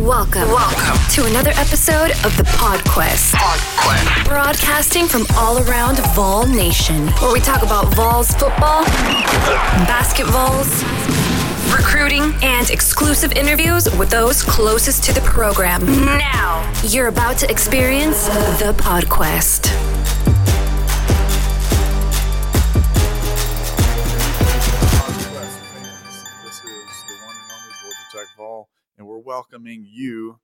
Welcome. Welcome to another episode of the PodQuest. PodQuest. Broadcasting from all around Vol Nation, where we talk about Vols football, basketballs, recruiting, and exclusive interviews with those closest to the program. Now, you're about to experience the PodQuest. Welcoming you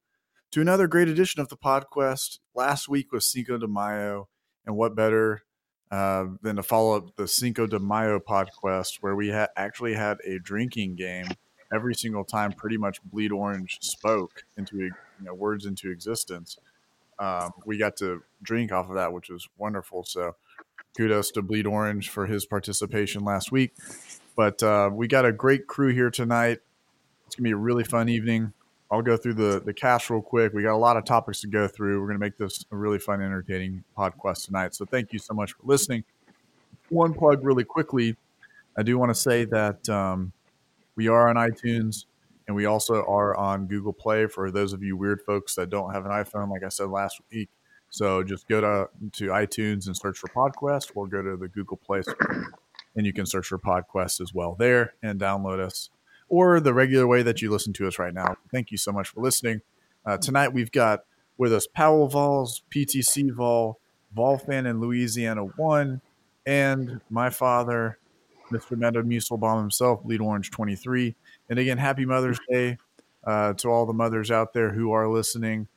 to another great edition of the PodQuest. Last week was Cinco de Mayo, and what better uh, than to follow up the Cinco de Mayo PodQuest, where we ha- actually had a drinking game every single time. Pretty much, Bleed Orange spoke into you know, words into existence. Um, we got to drink off of that, which was wonderful. So, kudos to Bleed Orange for his participation last week. But uh, we got a great crew here tonight. It's gonna be a really fun evening. I'll go through the the cast real quick. We got a lot of topics to go through. We're gonna make this a really fun, entertaining podcast tonight. So thank you so much for listening. One plug really quickly. I do want to say that um, we are on iTunes and we also are on Google Play for those of you weird folks that don't have an iPhone, like I said last week. So just go to to iTunes and search for PodQuest, or go to the Google Play and you can search for PodQuest as well there and download us, or the regular way that you listen to us right now. Thank you so much for listening. Uh, tonight we've got with us Powell Vols, PTC Vol, Vol fan in Louisiana One, and my father, Mr. Meadow Musselbaum himself, Bleed Orange 23. And again, happy Mother's Day uh, to all the mothers out there who are listening.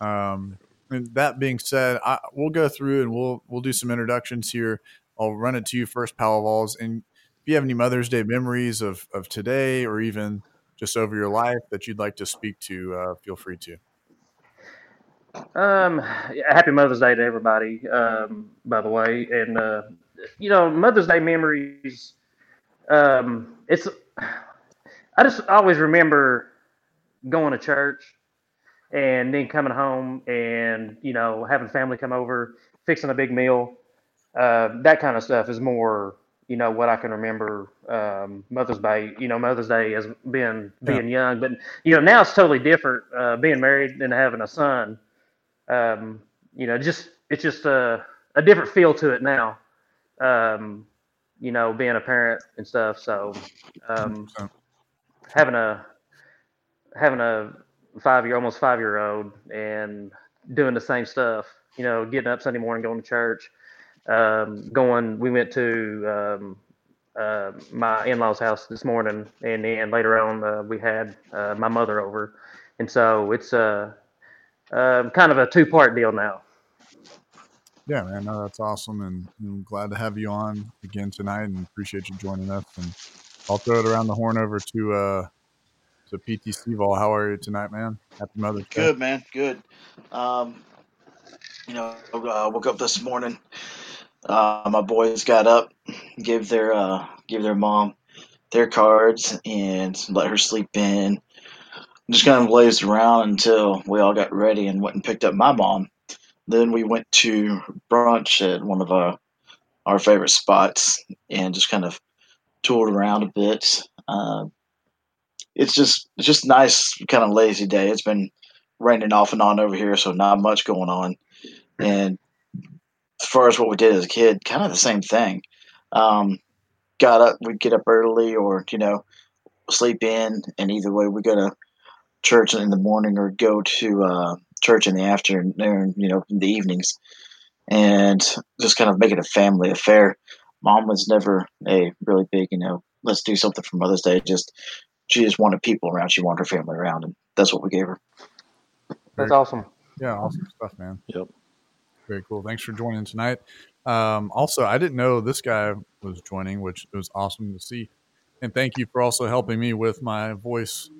Um, and that being said, I, we'll go through and we'll we'll do some introductions here. I'll run it to you first, Powell Vols. And you have any Mother's Day memories of, of today or even just over your life that you'd like to speak to, uh, feel free to. Um, happy Mother's Day to everybody. Um, by the way, and uh, you know, Mother's Day memories. Um, it's I just always remember going to church and then coming home and you know having family come over, fixing a big meal. Uh, that kind of stuff is more you know what I can remember um, Mother's Day. You know Mother's Day as being being young, but you know now it's totally different. Uh, being married and having a son, um, you know, just it's just a a different feel to it now. Um, you know, being a parent and stuff. So um, having a having a five year almost five year old and doing the same stuff. You know, getting up Sunday morning, going to church um, going. We went to um, uh, my in-laws' house this morning, and then later on uh, we had uh, my mother over, and so it's a uh, kind of a two-part deal now. Yeah, man, no, that's awesome, and I'm glad to have you on again tonight, and appreciate you joining us. And I'll throw it around the horn over to uh, to PTC Vol. How are you tonight, man? Happy Mother's Day. Good, man. Good. Um, you know, uh, woke up this morning. Uh, my boys got up, give their uh, gave their mom their cards, and let her sleep in. Just kind of lazed around until we all got ready and went and picked up my mom. Then we went to brunch at one of our our favorite spots and just kind of toured around a bit. Uh, it's just it's just nice, kind of lazy day. It's been raining off and on over here, so not much going on. And as far as what we did as a kid, kind of the same thing. Um, got up, we'd get up early, or you know, sleep in, and either way, we go to church in the morning or go to uh, church in the afternoon. You know, in the evenings, and just kind of make it a family affair. Mom was never a really big, you know, let's do something for Mother's Day. Just she just wanted people around. She wanted her family around, and that's what we gave her. That's awesome. Yeah, awesome stuff, man. Yep. Very cool. Thanks for joining tonight. Um, also, I didn't know this guy was joining, which was awesome to see. And thank you for also helping me with my voice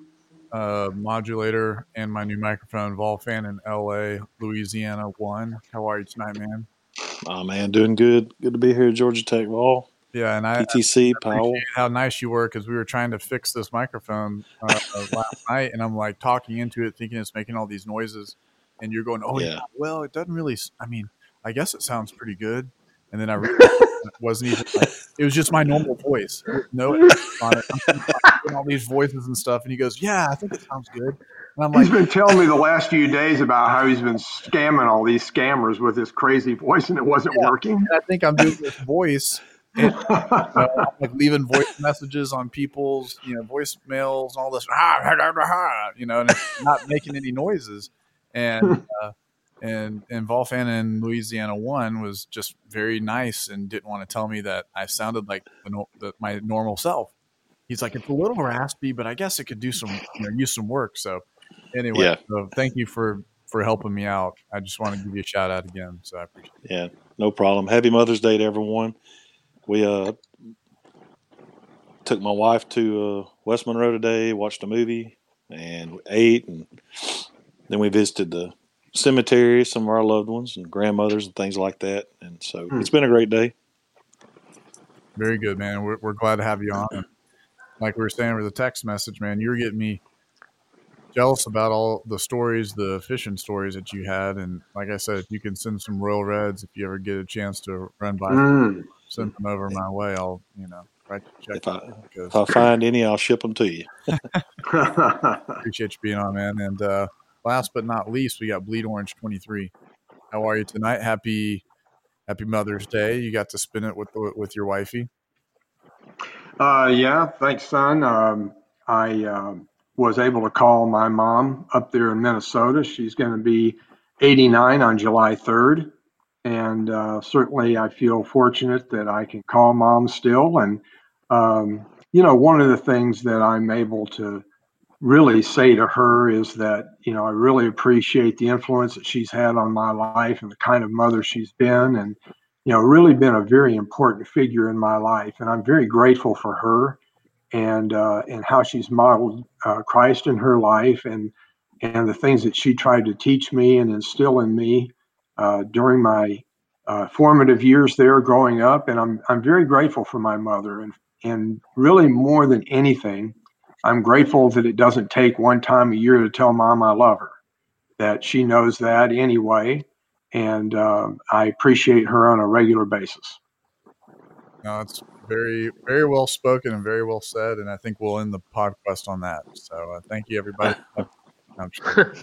uh, modulator and my new microphone, Volfan in LA, Louisiana one. How are you tonight, man? Oh man, doing good. Good to be here at Georgia Tech Vol. Yeah, and I PTC I Powell. how nice you were because we were trying to fix this microphone uh, last night, and I'm like talking into it, thinking it's making all these noises, and you're going, "Oh yeah, Yeah. well, it doesn't really. I mean, I guess it sounds pretty good." And then I realized it wasn't even like it was just my normal voice, no effects on it. I'm thinking, doing all these voices and stuff, and he goes, "Yeah, I think it sounds good." And I'm like, He's been telling me the last few days about how he's been scamming all these scammers with his crazy voice, and it wasn't Yeah. working. I think I'm doing this voice, and, like leaving voice messages on people's, you know, voicemails and all this, you know, and it's not making any noises. And uh, and and Volfan in Louisiana one was just very nice and didn't want to tell me that I sounded like the, the, my normal self. He's like, it's a little raspy, but I guess it could do some, you know, use some work. So anyway, Yeah. so thank you for for helping me out. I just want to give you a shout out again. So I appreciate it. Yeah, no problem. Happy Mother's Day to everyone. We uh took my wife to uh, West Monroe today, watched a movie, and ate, and then we visited the cemetery, some of our loved ones and grandmothers and things like that. And so Hmm. it's been a great day. Very good, man. We're, we're glad to have you on. And like we were saying with the text message, man, you were getting me jealous about all the stories, the fishing stories that you had. And like I said, if you can send some Royal Reds, if you ever get a chance to run by, Mm. send them over my way. I'll, you know, write the check. If I- because If I find any, I'll ship them to you. appreciate you being on, man. And uh, last but not least, we got Bleed Orange 23. How are you tonight? Happy Happy Mother's Day. You got to spin it with the, with your wifey. Uh, yeah, thanks, son. Um, I um, was able to call my mom up there in Minnesota. She's going to be 89 on July 3rd. And uh, certainly I feel fortunate that I can call mom still. And, um, you know, one of the things that I'm able to really say to her is that, you know, I really appreciate the influence that she's had on my life and the kind of mother she's been. And, you know, really been a very important figure in my life, and I'm very grateful for her and uh, and how she's modeled uh, Christ in her life and and the things that she tried to teach me and instill in me uh, during my uh, formative years there growing up. And I'm I'm very grateful for my mother, and and really more than anything, I'm grateful that it doesn't take one time a year to tell mom I love her. That she knows that anyway, and um, I appreciate her on a regular basis. No, it's very, very well spoken and very well said. And I think we'll end the podcast on that. So uh, thank you, everybody. I'm sure.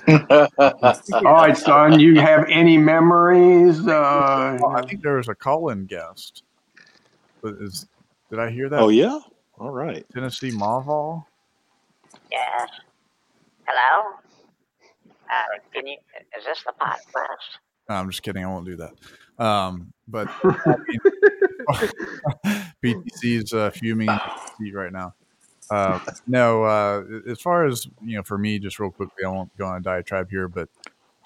All right, son, you have any memories? Uh, I think there was a call-in guest. But is did I hear that? Oh, yeah? All right. Tennessee Mavall. Yes. Hello? Uh, can you, is this the podcast? No, I'm just kidding. I won't do that. Um, but PTC's uh, fuming in his seat right now. Uh, no, uh, as far as you know, for me, just real quickly, I won't go on a diatribe here, but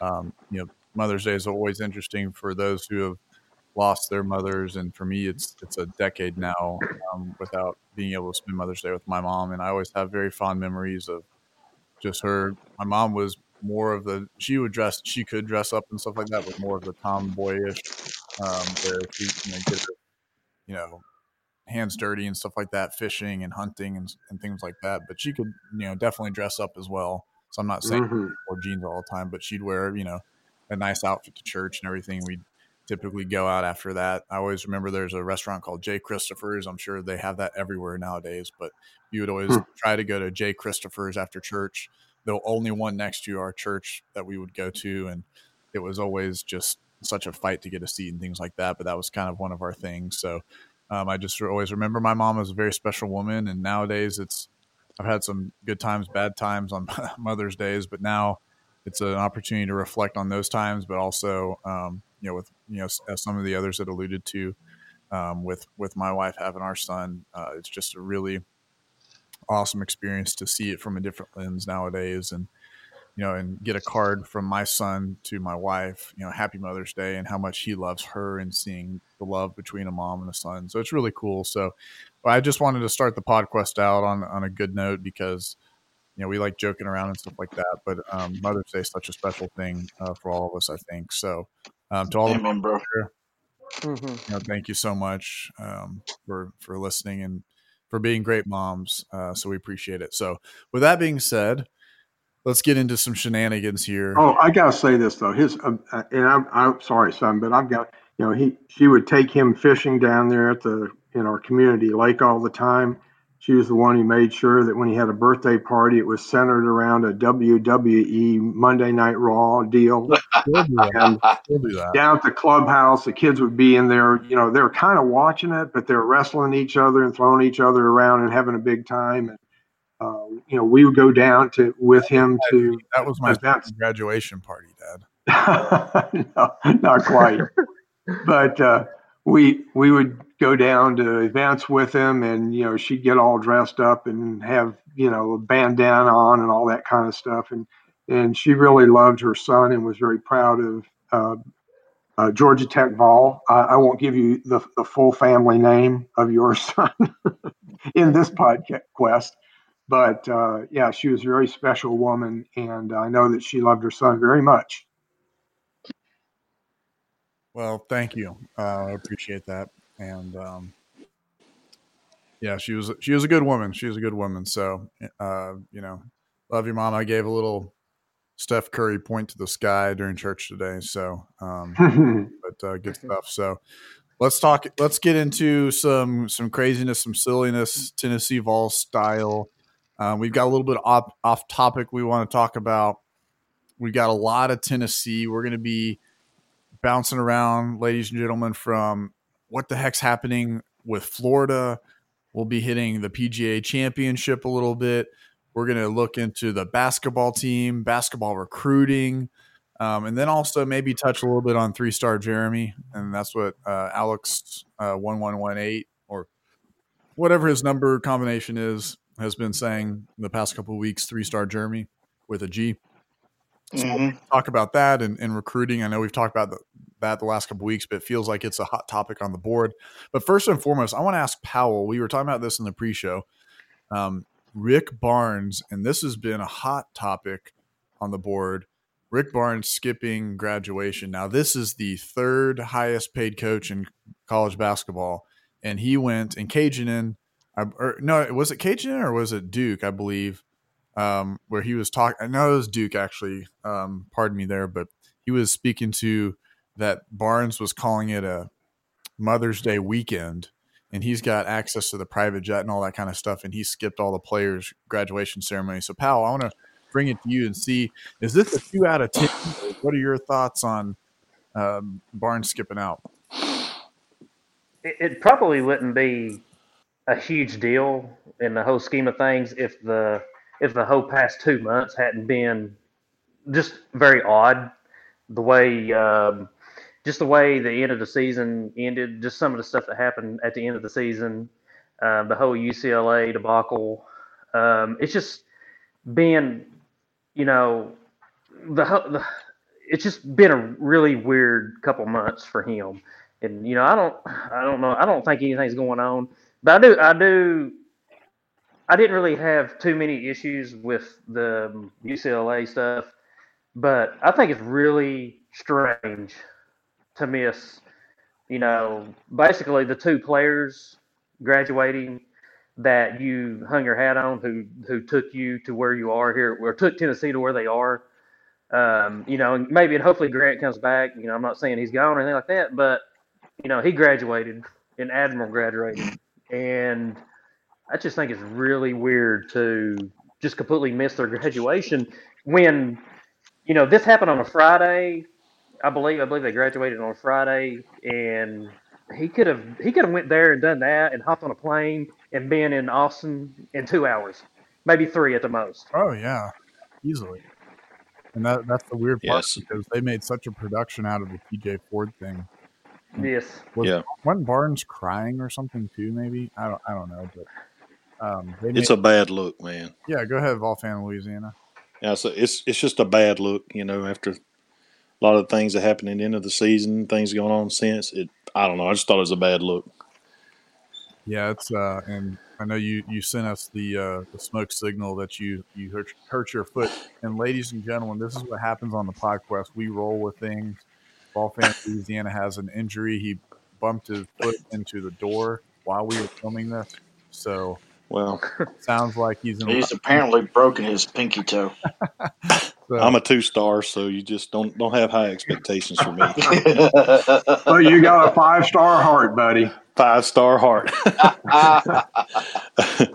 um, you know, Mother's Day is always interesting for those who have lost their mothers, and for me, it's it's a decade now um, without being able to spend Mother's Day with my mom, and I always have very fond memories of just her. My mom was more of the she would dress she could dress up and stuff like that, but more of the tomboyish, um, where she you know, get her, you know hands dirty and stuff like that, fishing and hunting and, and things like that. But she could you know definitely dress up as well. So I'm not saying mhm. she wore jeans all the time, but she'd wear you know a nice outfit to church and everything. We'd typically go out after that. I always remember there's a restaurant called Jay Christopher's. I'm sure they have that everywhere nowadays, but you would always Hmm. try to go to Jay Christopher's after church. The only one next to our church that we would go to, and it was always just such a fight to get a seat and things like that. But that was kind of one of our things. So um, I just always remember my mom was a very special woman, and nowadays it's I've had some good times, bad times on Mother's Days, but now it's an opportunity to reflect on those times, but also um, you know with you know as some of the others that alluded to um, with with my wife having our son, uh, it's just a really awesome experience to see it from a different lens nowadays, and you know, and get a card from my son to my wife, you know, Happy Mother's Day, and how much he loves her, and seeing the love between a mom and a son. So it's really cool. So I just wanted to start the podcast out on on a good note because you know we like joking around and stuff like that, but um, Mother's Day is such a special thing uh, for all of us, I think. So um, to all the Amen, bro. Mhm. you know, thank you so much um, for for listening and for being great moms. Uh, so we appreciate it. So with that being said, let's get into some shenanigans here. Oh, I gotta say this though. His um, uh, and I'm I'm sorry, son, but I've got you know he she would take him fishing down there at the in our community lake all the time, She was the one who made sure that when he had a birthday party, it was centered around a WWE Monday Night Raw deal. We'll do that. And do down at the clubhouse, the kids would be in there. You know, they're kind of watching it, but they're wrestling each other and throwing each other around and having a big time. And uh, you know, we would go down to with him to That was my Events. graduation party, Dad. no, not quite. but uh, we we would go down to events with him, and you know she'd get all dressed up and have you know a bandana on and all that kind of stuff, and and she really loved her son and was very proud of. Uh, uh, Georgia Tech Vol. I, I won't give you the, the full family name of your son in this podcast quest, but uh, yeah, she was a very special woman, and I know that she loved her son very much. Well, thank you. Uh, I appreciate that. And um, yeah, she was she was a good woman. She was a good woman. So uh, you know, love your mom. I gave a little Steph Curry point to the sky during church today. So, um, but uh, good stuff. So let's talk. Let's get into some some craziness, some silliness, Tennessee Vols style. Um, we've got a little bit off off topic we want to talk about. We got a lot of Tennessee. We're going to be bouncing around, ladies and gentlemen, from what the heck's happening with Florida. We'll be hitting the PGA championship a little bit. We're going to look into the basketball team, basketball recruiting, um, and then also maybe touch a little bit on three star Jeremy. And that's what uh, Alex uh, 1118 or whatever his number combination is has been saying the past couple of weeks three star Jeremy with a G. So Mhm. talk about that and, and recruiting. I know we've talked about the, that the last couple weeks, but it feels like it's a hot topic on the board. But first and foremost, I want to ask Powell. We were talking about this in the pre-show. Um, Rick Barnes, and this has been a hot topic on the board. Rick Barnes skipping graduation. Now, this is the third highest paid coach in college basketball, and he went and Cajun or no, was it Cajun or was it Duke? I believe um, where he was talking. Know it was Duke actually. Um, pardon me there, but he was speaking to that Barnes was calling it a Mother's Day weekend, and he's got access to the private jet and all that kind of stuff, and he skipped all the players' graduation ceremony. So, Powell, I want to bring it to you and see is this a two out of ten? What are your thoughts on um, Barnes skipping out? it, it probably wouldn't be a huge deal in the whole scheme of things if the if the whole past two months hadn't been just very odd the way um, just the way the end of the season ended just some of the stuff that happened at the end of the season um, the whole UCLA debacle um, it's just been you know the, the it's just been a really weird couple months for him. And you know I don't I don't know I don't think anything's going on but I do I do I didn't really have too many issues with the UCLA stuff but I think it's really strange to miss you know basically the two players graduating that you hung your hat on who who took you to where you are here or took Tennessee to where they are um, you know, and maybe and hopefully Grant comes back. You know, I'm not saying he's gone or anything like that, but you know, he graduated and Admiral graduated, and I just think it's really weird to just completely miss their graduation when you know this happened on a Friday. I believe I believe they graduated on a Friday, and he could have he could have went there and done that and hopped on a plane and been in Austin in two hours, maybe three at the most. Oh yeah, easily. And that that's the weird part Yes. because they made such a production out of the PJ Ford thing. Yes. Was Yeah. wasn't Barnes crying or something too? Maybe I don't I don't know, but um, they It's made, a bad look, man. yeah. Go ahead, Volfan, Louisiana. Yeah, so it's it's just a bad look, you know. After a lot of things that happened at the end of the season, things going on since it. I don't know. I just thought it was a bad look. Yeah, it's uh, and I know you you sent us the uh, the smoke signal that you you hurt, hurt your foot. And ladies and gentlemen, this is what happens on the podcast. We roll with things. Volfan Louisiana has an injury. He bumped his foot into the door while we were filming this. So Well, sounds like he's in. He's apparently broken his pinky toe. So, I'm a two star, so you just don't don't have high expectations for me. Well, you got a five star heart, buddy. Five star heart. Uh,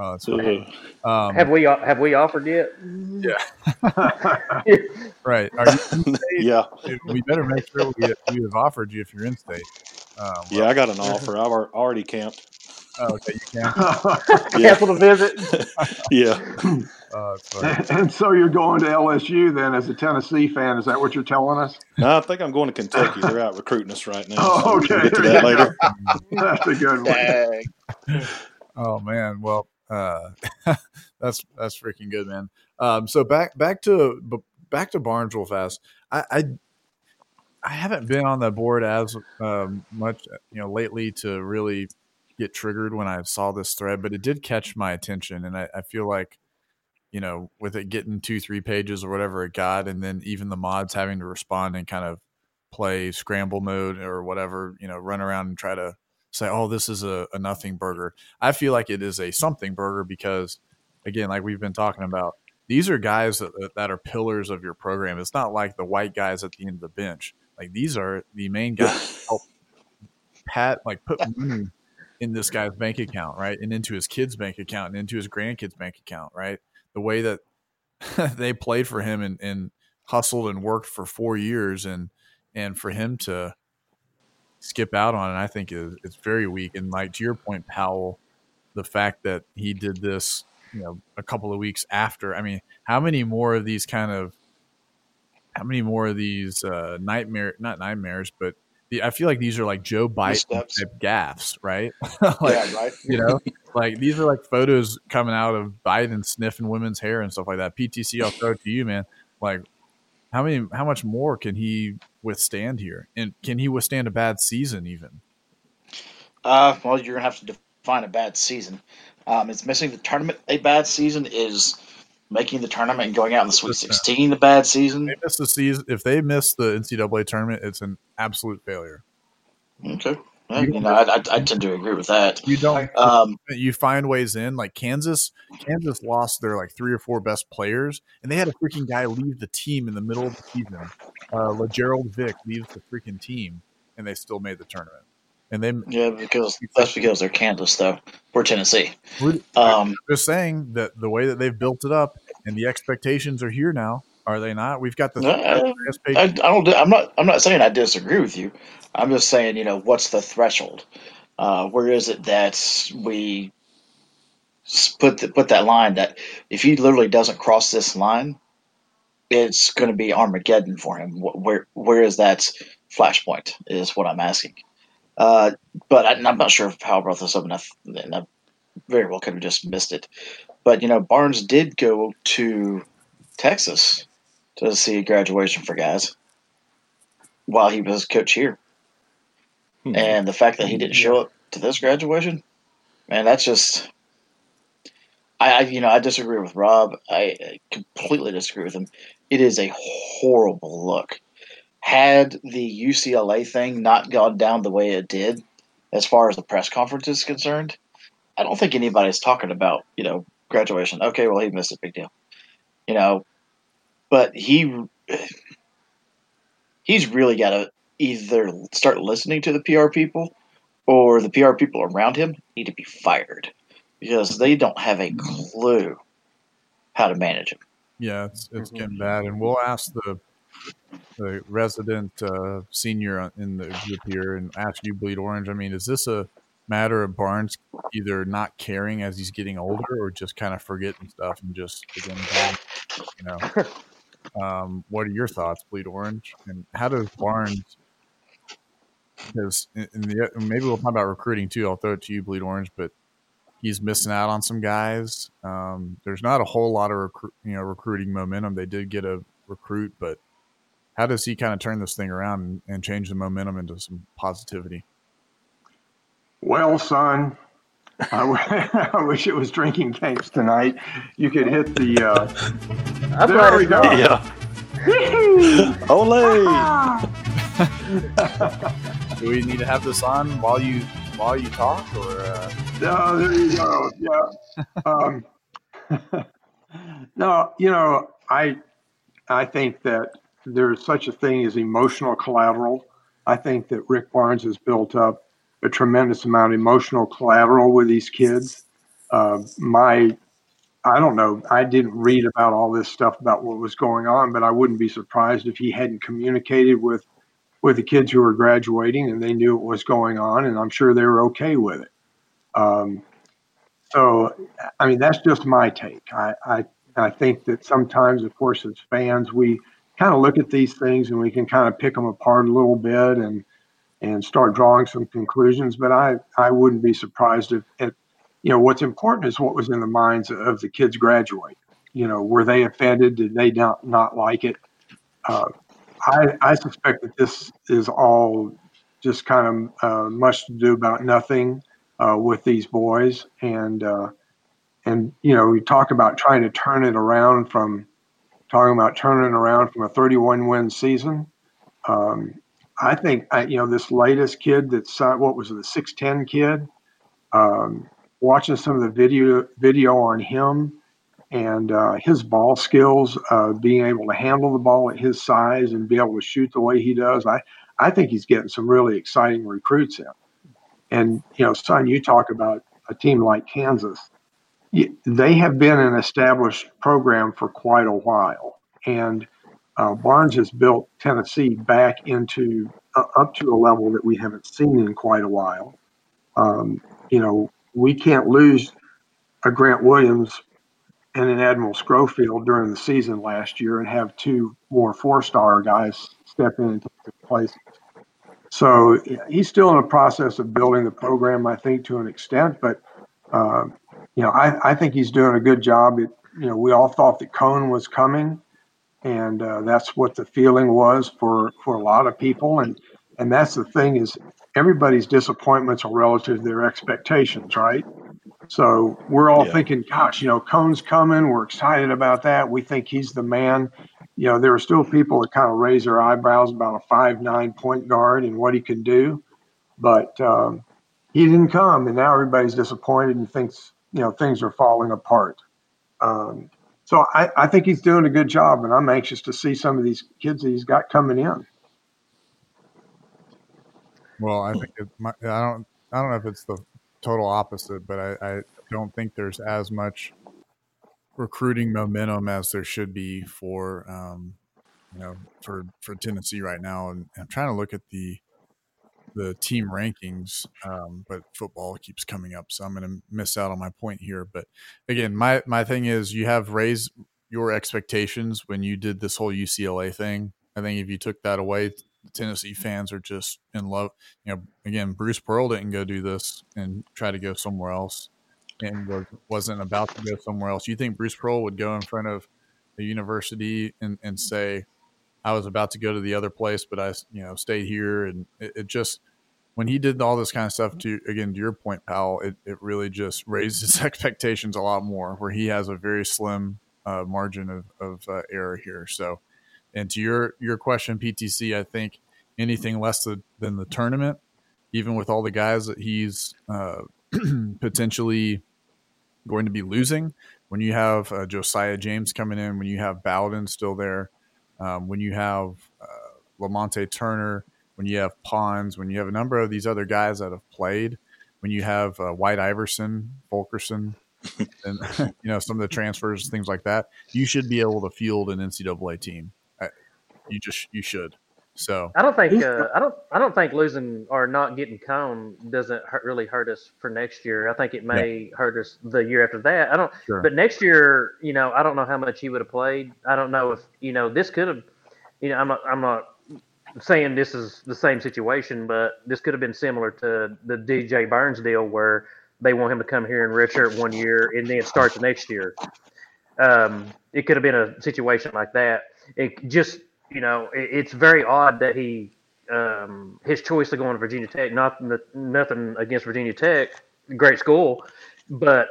Oh, that's funny. Um, Have we have we offered yet? Yeah. right. Are you, yeah, we better make sure we, we have offered you if you're in state. Um, yeah. I got an offer. I've already camped. Oh, okay, you can. Yeah. Cancel the visit. Yeah, Oh, that's funny. and so you're going to LSU then as a Tennessee fan. Is that what you're telling us? no, I think I'm going to Kentucky. They're out recruiting us right now. Oh, so we'll okay. Get to that later. That's a good one. dang. Oh man, well, uh, that's that's freaking good, man. Um, so back back to back to Barnes real fast. I, I I haven't been on the board as um, much, you know, lately to really get triggered when I saw this thread, but it did catch my attention, and I, I feel like, you know, with it getting two three pages or whatever it got, and then even the mods having to respond and kind of play scramble mode or whatever, you know, run around and try to say, oh, this is a, a nothing burger. I feel like it is a something burger because, again, like we've been talking about, these are guys that, that are pillars of your program. It's not like the white guys at the end of the bench. Like these are the main guys help Pat like put money in this guy's bank account, right, and into his kid's bank account and into his grandkids' bank account, right. The way that they played for him and, and hustled and worked for four years, and and for him to skip out on it, I think is it's very weak. And like to your point, Powell, the fact that he did this, you know, a couple of weeks after. I mean, how many more of these kind of how many more of these uh nightmare not nightmares, but I feel like these are like Joe Biden type gaffes, right? like, yeah, right. you know, like these are like photos coming out of Biden sniffing women's hair and stuff like that. PTC, I'll throw it to you, man. Like, how many, how much more can he withstand here, and can he withstand a bad season even? Uh, well, you're gonna have to define a bad season. Um, it's missing the tournament. A bad season is making the tournament and going out in the Sweet 16. A bad season. If They miss the season. If they miss the NCAA tournament, it's an absolute failure. Okay. Well, you know, I, I, I tend to agree with that. You don't. Um, you find ways in. Like Kansas, Kansas lost their like three or four best players, and they had a freaking guy leave the team in the middle of the season. Uh, Lagerald Vick leaves the freaking team, and they still made the tournament. And they yeah, because that's because they're Kansas, though. We're Tennessee. Um, just saying that the way that they've built it up and the expectations are here now, are they not? We've got the No, I- I, I don't. I'm not. I'm not saying I disagree with you. I'm just saying, you know, what's the threshold? Uh, where is it that we put the, put that line that if he literally doesn't cross this line, it's going to be Armageddon for him. Where where is that flashpoint? Is what I'm asking. Uh, but I, I'm not sure if Powell brought this up enough, and I very well could have just missed it. But you know, Barnes did go to Texas to see graduation for guys while he was coach here. Hmm. And the fact that he didn't show up to this graduation, man, that's just. I, I you know, I disagree with Rob. I, I completely disagree with him. It is a horrible look. Had the UCLA thing not gone down the way it did, as far as the press conference is concerned, I don't think anybody's talking about you know graduation. Okay, well he missed a big deal, you know, but he he's really got to either start listening to the PR people or the PR people around him need to be fired because they don't have a clue how to manage him. Yeah, it's it's getting bad, and we'll ask the the resident uh, senior in the group here and ask you, Bleed Orange. I mean, is this a matter of Barnes either not caring as he's getting older, or just kind of forgetting stuff and just again, you know? Um, what are your thoughts, Bleed Orange, and how does Barnes? Because maybe we'll talk about recruiting too. I'll throw it to you, Bleed Orange, but he's missing out on some guys. Um, there's not a whole lot of you know recruiting momentum. They did get a recruit, but how does he kind of turn this thing around and, and change the momentum into some positivity? Well, son, I, w- I wish it was drinking games tonight. You could hit the. Uh, I'm There we go. not. Yeah. Ole! Do we need to have this on while you while you talk, or uh, No, there you go. Yeah. Um, no, you know, I I think that there's such a thing as emotional collateral. I think that Rick Barnes has built up a tremendous amount of emotional collateral with these kids. Uh, my, I don't know, I didn't read about all this stuff about what was going on, but I wouldn't be surprised if he hadn't communicated with with the kids who were graduating and they knew what was going on, and I'm sure they were okay with it. Um, so, I mean, that's just my take. I, I, I think that sometimes, of course, as fans, we kind of look at these things and we can kind of pick them apart a little bit and and start drawing some conclusions. But I, I wouldn't be surprised if, if you know, what's important is what was in the minds of the kids graduating. You know, were they offended? Did they not not like it? Uh, I, I suspect that this is all just kind of uh, much to do about nothing uh, with these boys, and uh, and you know we talk about trying to turn it around from talking about turning around from a 31 win season. Um, I think I, you know this latest kid that's uh, what was it, the 6'10 kid. Um, watching some of the video video on him and uh, his ball skills, uh, being able to handle the ball at his size and be able to shoot the way he does, I, I think he's getting some really exciting recruits in. And, you know, son, you talk about a team like Kansas. They have been an established program for quite a while. And uh, Barnes has built Tennessee back into uh, up to a level that we haven't seen in quite a while. Um, you know, we can't lose a Grant Williams and an Admiral Schofield during the season last year and have two more four star guys step in and take their places. So he's still in the process of building the program, I think, to an extent. But uh, you know, I, I think he's doing a good job. It, you know, we all thought that Cone was coming, and uh, that's what the feeling was for for a lot of people. And and that's the thing is everybody's disappointments are relative to their expectations, right? So we're all yeah. thinking, gosh, you know, Cone's coming. We're excited about that. We think he's the man. You know, there are still people that kind of raise their eyebrows about a five nine point guard and what he can do, but um, he didn't come, and now everybody's disappointed and thinks you know things are falling apart. Um, so I, I think he's doing a good job, and I'm anxious to see some of these kids that he's got coming in. Well, I think it, I don't I don't know if it's the total opposite, but I, I don't think there's as much recruiting momentum as there should be for um, you know for for Tennessee right now. And I'm trying to look at the the team rankings, um, but football keeps coming up, so I'm going to miss out on my point here. But again, my my thing is you have raised your expectations when you did this whole UCLA thing. I think if you took that away, the Tennessee fans are just in love. You know, again, Bruce Pearl didn't go do this and try to go somewhere else, and was, wasn't about to go somewhere else. You think Bruce Pearl would go in front of the university and, and say, "I was about to go to the other place, but I, you know, stayed here," and it, it just when he did all this kind of stuff to again to your point, pal, it, it really just raised his expectations a lot more. Where he has a very slim uh, margin of, of uh, error here, so and to your your question, PTC, I think anything less than the tournament, even with all the guys that he's uh, potentially going to be losing, when you have uh, Josiah James coming in, when you have Bowden still there, um, when you have uh, Lamonte Turner, when you have Pons, when you have a number of these other guys that have played, when you have uh, White Iverson, Fulkerson, and you know some of the transfers, things like that, you should be able to field an NCAA team. You just you should. So I don't think uh, I don't I don't think losing or not getting Cone doesn't hurt, really hurt us for next year. I think it may yeah. hurt us the year after that. I don't. Sure. But next year, you know, I don't know how much he would have played. I don't know if you know this could have. You know, I'm not I'm not saying this is the same situation, but this could have been similar to the DJ Burns deal where they want him to come here and redshirt one year and then start the next year. Um, it could have been a situation like that. It just you know, it, it's very odd that he um, his choice to go to Virginia Tech. Not nothing against Virginia Tech, great school, but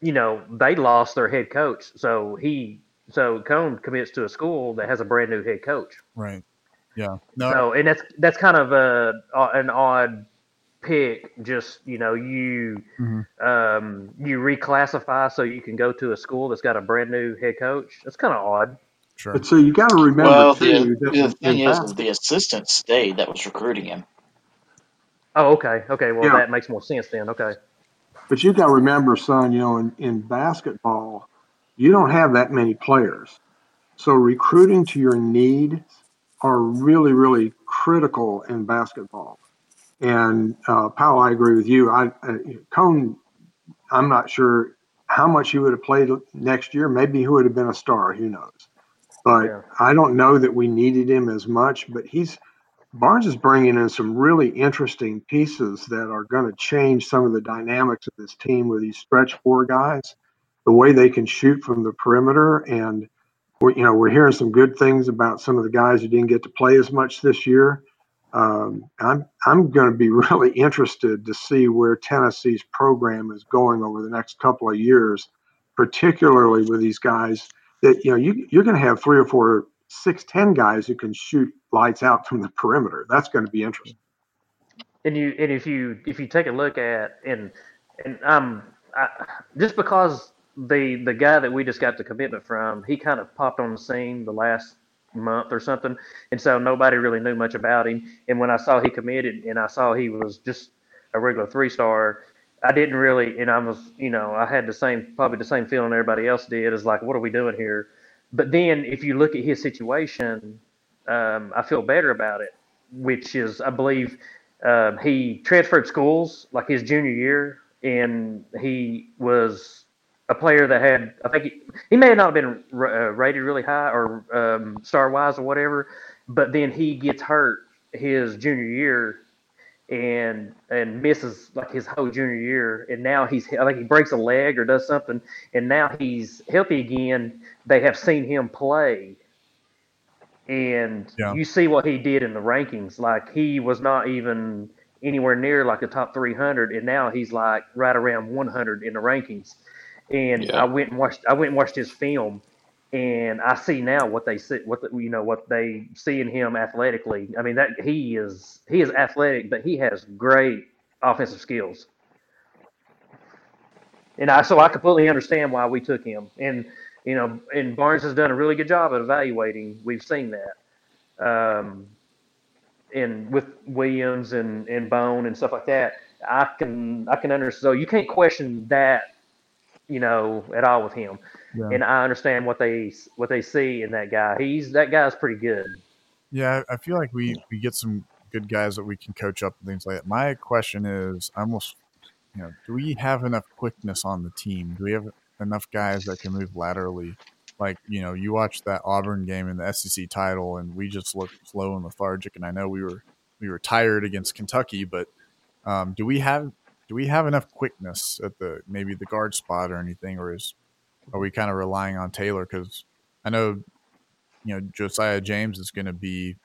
you know they lost their head coach, so he so Cone commits to a school that has a brand new head coach. Right. Yeah. No. So and that's that's kind of a an odd pick. Just you know you mm-hmm. um, you reclassify so you can go to a school that's got a brand new head coach. That's kind of odd. Sure. But so you got to remember well, too. The, the thing is, the assistant stayed that was recruiting him. Oh, okay, okay. Well, Yeah. that makes more sense then. Okay. But you got to remember, son, you know, in, in basketball, you don't have that many players. So recruiting to your needs are really, really critical in basketball. And uh, Powell, I agree with you. I, uh, Cone, I'm not sure how much he would have played next year. Maybe he would have been a star. Who knows? But Yeah. I don't know that we needed him as much. But he's Barnes is bringing in some really interesting pieces that are going to change some of the dynamics of this team with these stretch four guys, the way they can shoot from the perimeter, and we're you know we're hearing some good things about some of the guys who didn't get to play as much this year. Um, I'm I'm going to be really interested to see where Tennessee's program is going over the next couple of years, particularly with these guys that you know you you're going to have three or four six ten guys who can shoot lights out from the perimeter. That's going to be interesting. and you and if you if you take a look at and and um I, just because the the guy that we just got the commitment from he kind of popped on the scene the last month or something and so nobody really knew much about him and when i saw he committed and i saw he was just a regular three star i didn't really and i was you know i had the same probably the same feeling everybody else did is like what are we doing here? But then if you look at his situation um, i feel better about it which is i believe um, he transferred schools like his junior year, and he was a player that had, I think he, he may have not have been uh, rated really high or um, star wise or whatever, but then he gets hurt his junior year and and misses like his whole junior year, and now he's I think he breaks a leg or does something, and now he's healthy again. They have seen him play, and Yeah. you see what he did in the rankings. Like he was not even anywhere near like the top 300, and now he's like right around 100 in the rankings. And Yeah. I went and watched. I went and watched his film, and I see now what they see, what the, you know, what they see in him athletically. I mean that he is he is athletic, but he has great offensive skills. And I so I completely understand why we took him. And you know, and Barnes has done a really good job at evaluating. We've seen that. Um, and with Williams and, and Bone and stuff like that, I can I can understand. So you can't question that, you know, at all with him. Yeah. And I understand what they what they see in that guy. He's that guy's pretty good. Yeah, I feel like we we get some good guys that we can coach up and things like that. My question is, I almost, you know, do we have enough quickness on the team? Do we have enough guys that can move laterally? Like, you know, you watch that Auburn game in the SEC title, and we just looked slow and lethargic. And I know we were we were tired against Kentucky, but um, do we have do we have enough quickness at the maybe the guard spot or anything, or is are we kind of relying on Taylor? Because I know you know Josiah James is going to be.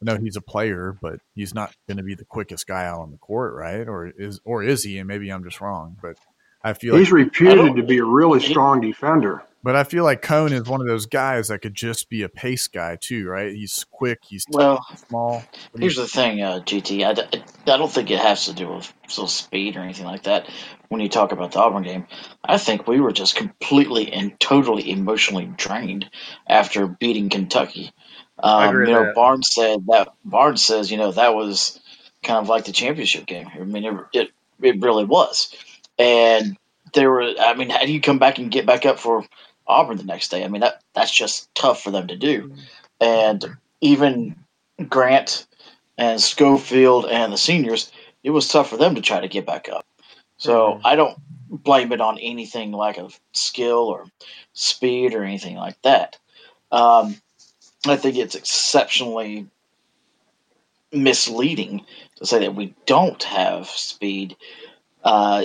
I know he's a player, but he's not going to be the quickest guy out on the court, right? Or is or is he? And maybe I'm just wrong, but I feel He's like, reputed to be a really strong defender. but I feel like Cone is one of those guys that could just be a pace guy too, right? He's quick, he's Well, small. What Here's the thing, uh, GT. I don't think it has to do with so speed or anything like that. When you talk about the Auburn game, I think we were just completely and totally emotionally drained after beating Kentucky. I Um, agree you know, that. Barnes said that. Barnes says, you know, that was kind of like the championship game. I mean, it it, it really was. And there were. I mean, how do you come back and get back up for Auburn the next day? I mean, that that's just tough for them to do. And even Grant and Schofield and the seniors, it was tough for them to try to get back up. So Mhm. I don't blame it on anything lack of skill or speed or anything like that. Um, I think it's exceptionally misleading to say that we don't have speed. Uh,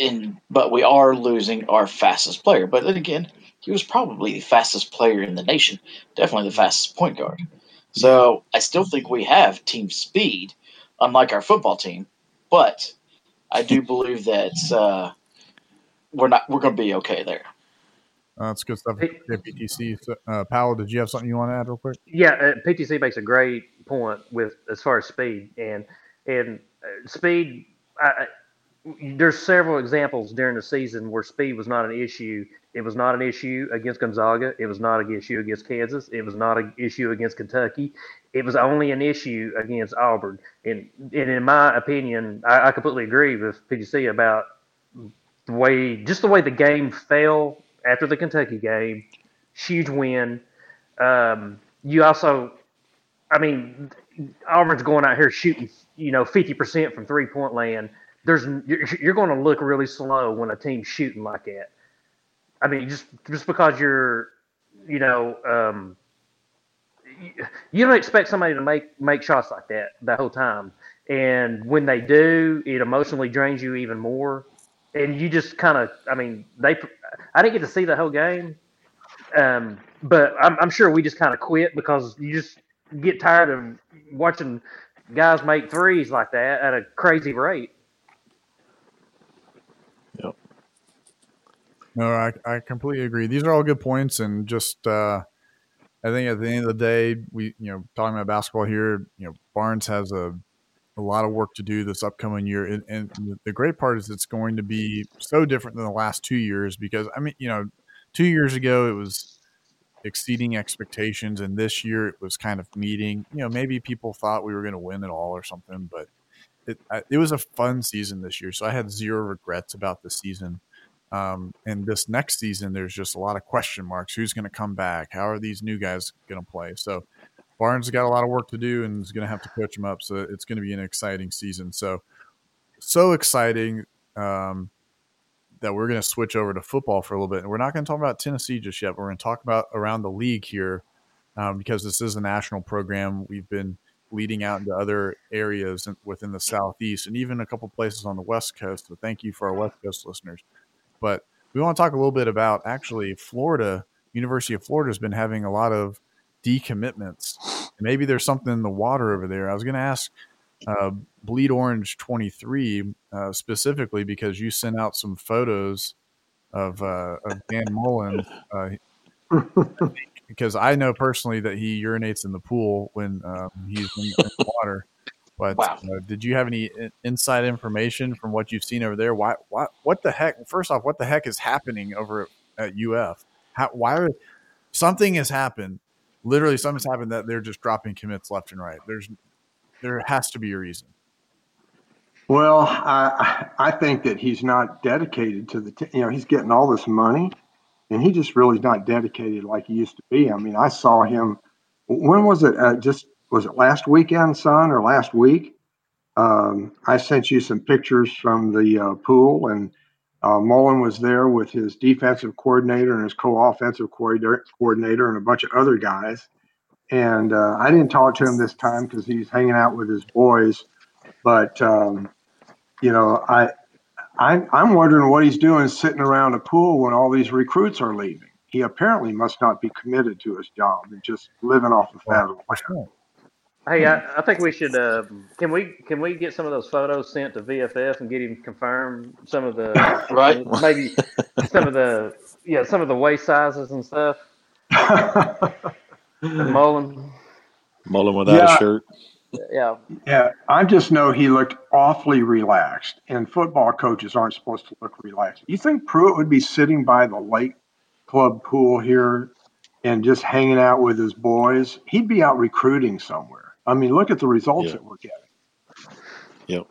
in but we are losing our fastest player. But then again, he was probably the fastest player in the nation, definitely the fastest point guard. So I still think we have team speed, unlike our football team. But I do believe that uh, we're not we're going to be okay there. Uh, that's good stuff. Hey- JPTC. Uh, Powell, did you have something you want to add real quick? Yeah, uh, PTC makes a great point with as far as speed and and uh, speed. I, I- there's several examples during the season where speed was not an issue. It was not an issue against Gonzaga. It was not an issue against Kansas. It was not an issue against Kentucky. It was only an issue against Auburn. And, and in my opinion, I, I completely agree with PTC about the way, just the way the game fell after the Kentucky game. Huge win. Um, you also, I mean, Auburn's going out here shooting, you know, 50% from three point land there's you're, going to look really slow when a team's shooting like that. I mean, just just because you're, you know, um, you, you don't expect somebody to make make shots like that the whole time, and when they do, it emotionally drains you even more. And you just kind of, I mean, they, I didn't get to see the whole game, um, but I'm, I'm sure we just kind of quit because you just get tired of watching guys make threes like that at a crazy rate. No, I, I completely agree. These are all good points, and just uh, I think at the end of the day, we you know talking about basketball here, you know Barnes has a a lot of work to do this upcoming year, and, and the great part is it's going to be so different than the last two years because I mean you know two years ago it was exceeding expectations, and this year it was kind of meeting. You know maybe people thought we were going to win it all or something, but it it was a fun season this year, so I had zero regrets about the season. Um, and this next season, there's just a lot of question marks. Who's going to come back? How are these new guys going to play? So Barnes has got a lot of work to do and is going to have to coach them up. So it's going to be an exciting season. So, so exciting um, that we're going to switch over to football for a little bit. And we're not going to talk about Tennessee just yet. But we're going to talk about around the league here um, because this is a national program. We've been leading out into other areas within the Southeast and even a couple places on the West Coast. So thank you for our West Coast listeners. But we want to talk a little bit about actually Florida. University of Florida has been having a lot of decommitments. Maybe there's something in the water over there. I was going to ask uh, Bleed Orange 23 uh, specifically because you sent out some photos of, uh, of Dan Mullen. Uh, because I know personally that he urinates in the pool when um, he's in, in the water. But wow. uh, did you have any inside information from what you've seen over there? Why, why, what the heck? First off, what the heck is happening over at UF? How, why are something has happened? Literally, something's happened that they're just dropping commits left and right. There's, there has to be a reason. Well, I I think that he's not dedicated to the. T- you know, he's getting all this money, and he just really is not dedicated like he used to be. I mean, I saw him. When was it? Uh, just was it last weekend, son, or last week? Um, I sent you some pictures from the uh, pool, and uh, Mullen was there with his defensive coordinator and his co-offensive coordinator and a bunch of other guys. And uh, I didn't talk to him this time because he's hanging out with his boys. But um, you know, I, I I'm wondering what he's doing sitting around a pool when all these recruits are leaving. He apparently must not be committed to his job and just living off the fat of the land. Hey, I, I think we should. Uh, can we can we get some of those photos sent to VFF and get him confirm some of the right? Maybe some of the yeah some of the waist sizes and stuff. Mullen. Mullen without yeah. a shirt. Yeah. Yeah. I just know he looked awfully relaxed, and football coaches aren't supposed to look relaxed. You think Pruitt would be sitting by the lake club pool here and just hanging out with his boys? He'd be out recruiting somewhere. I mean, look at the results yep. that we're getting. Yep.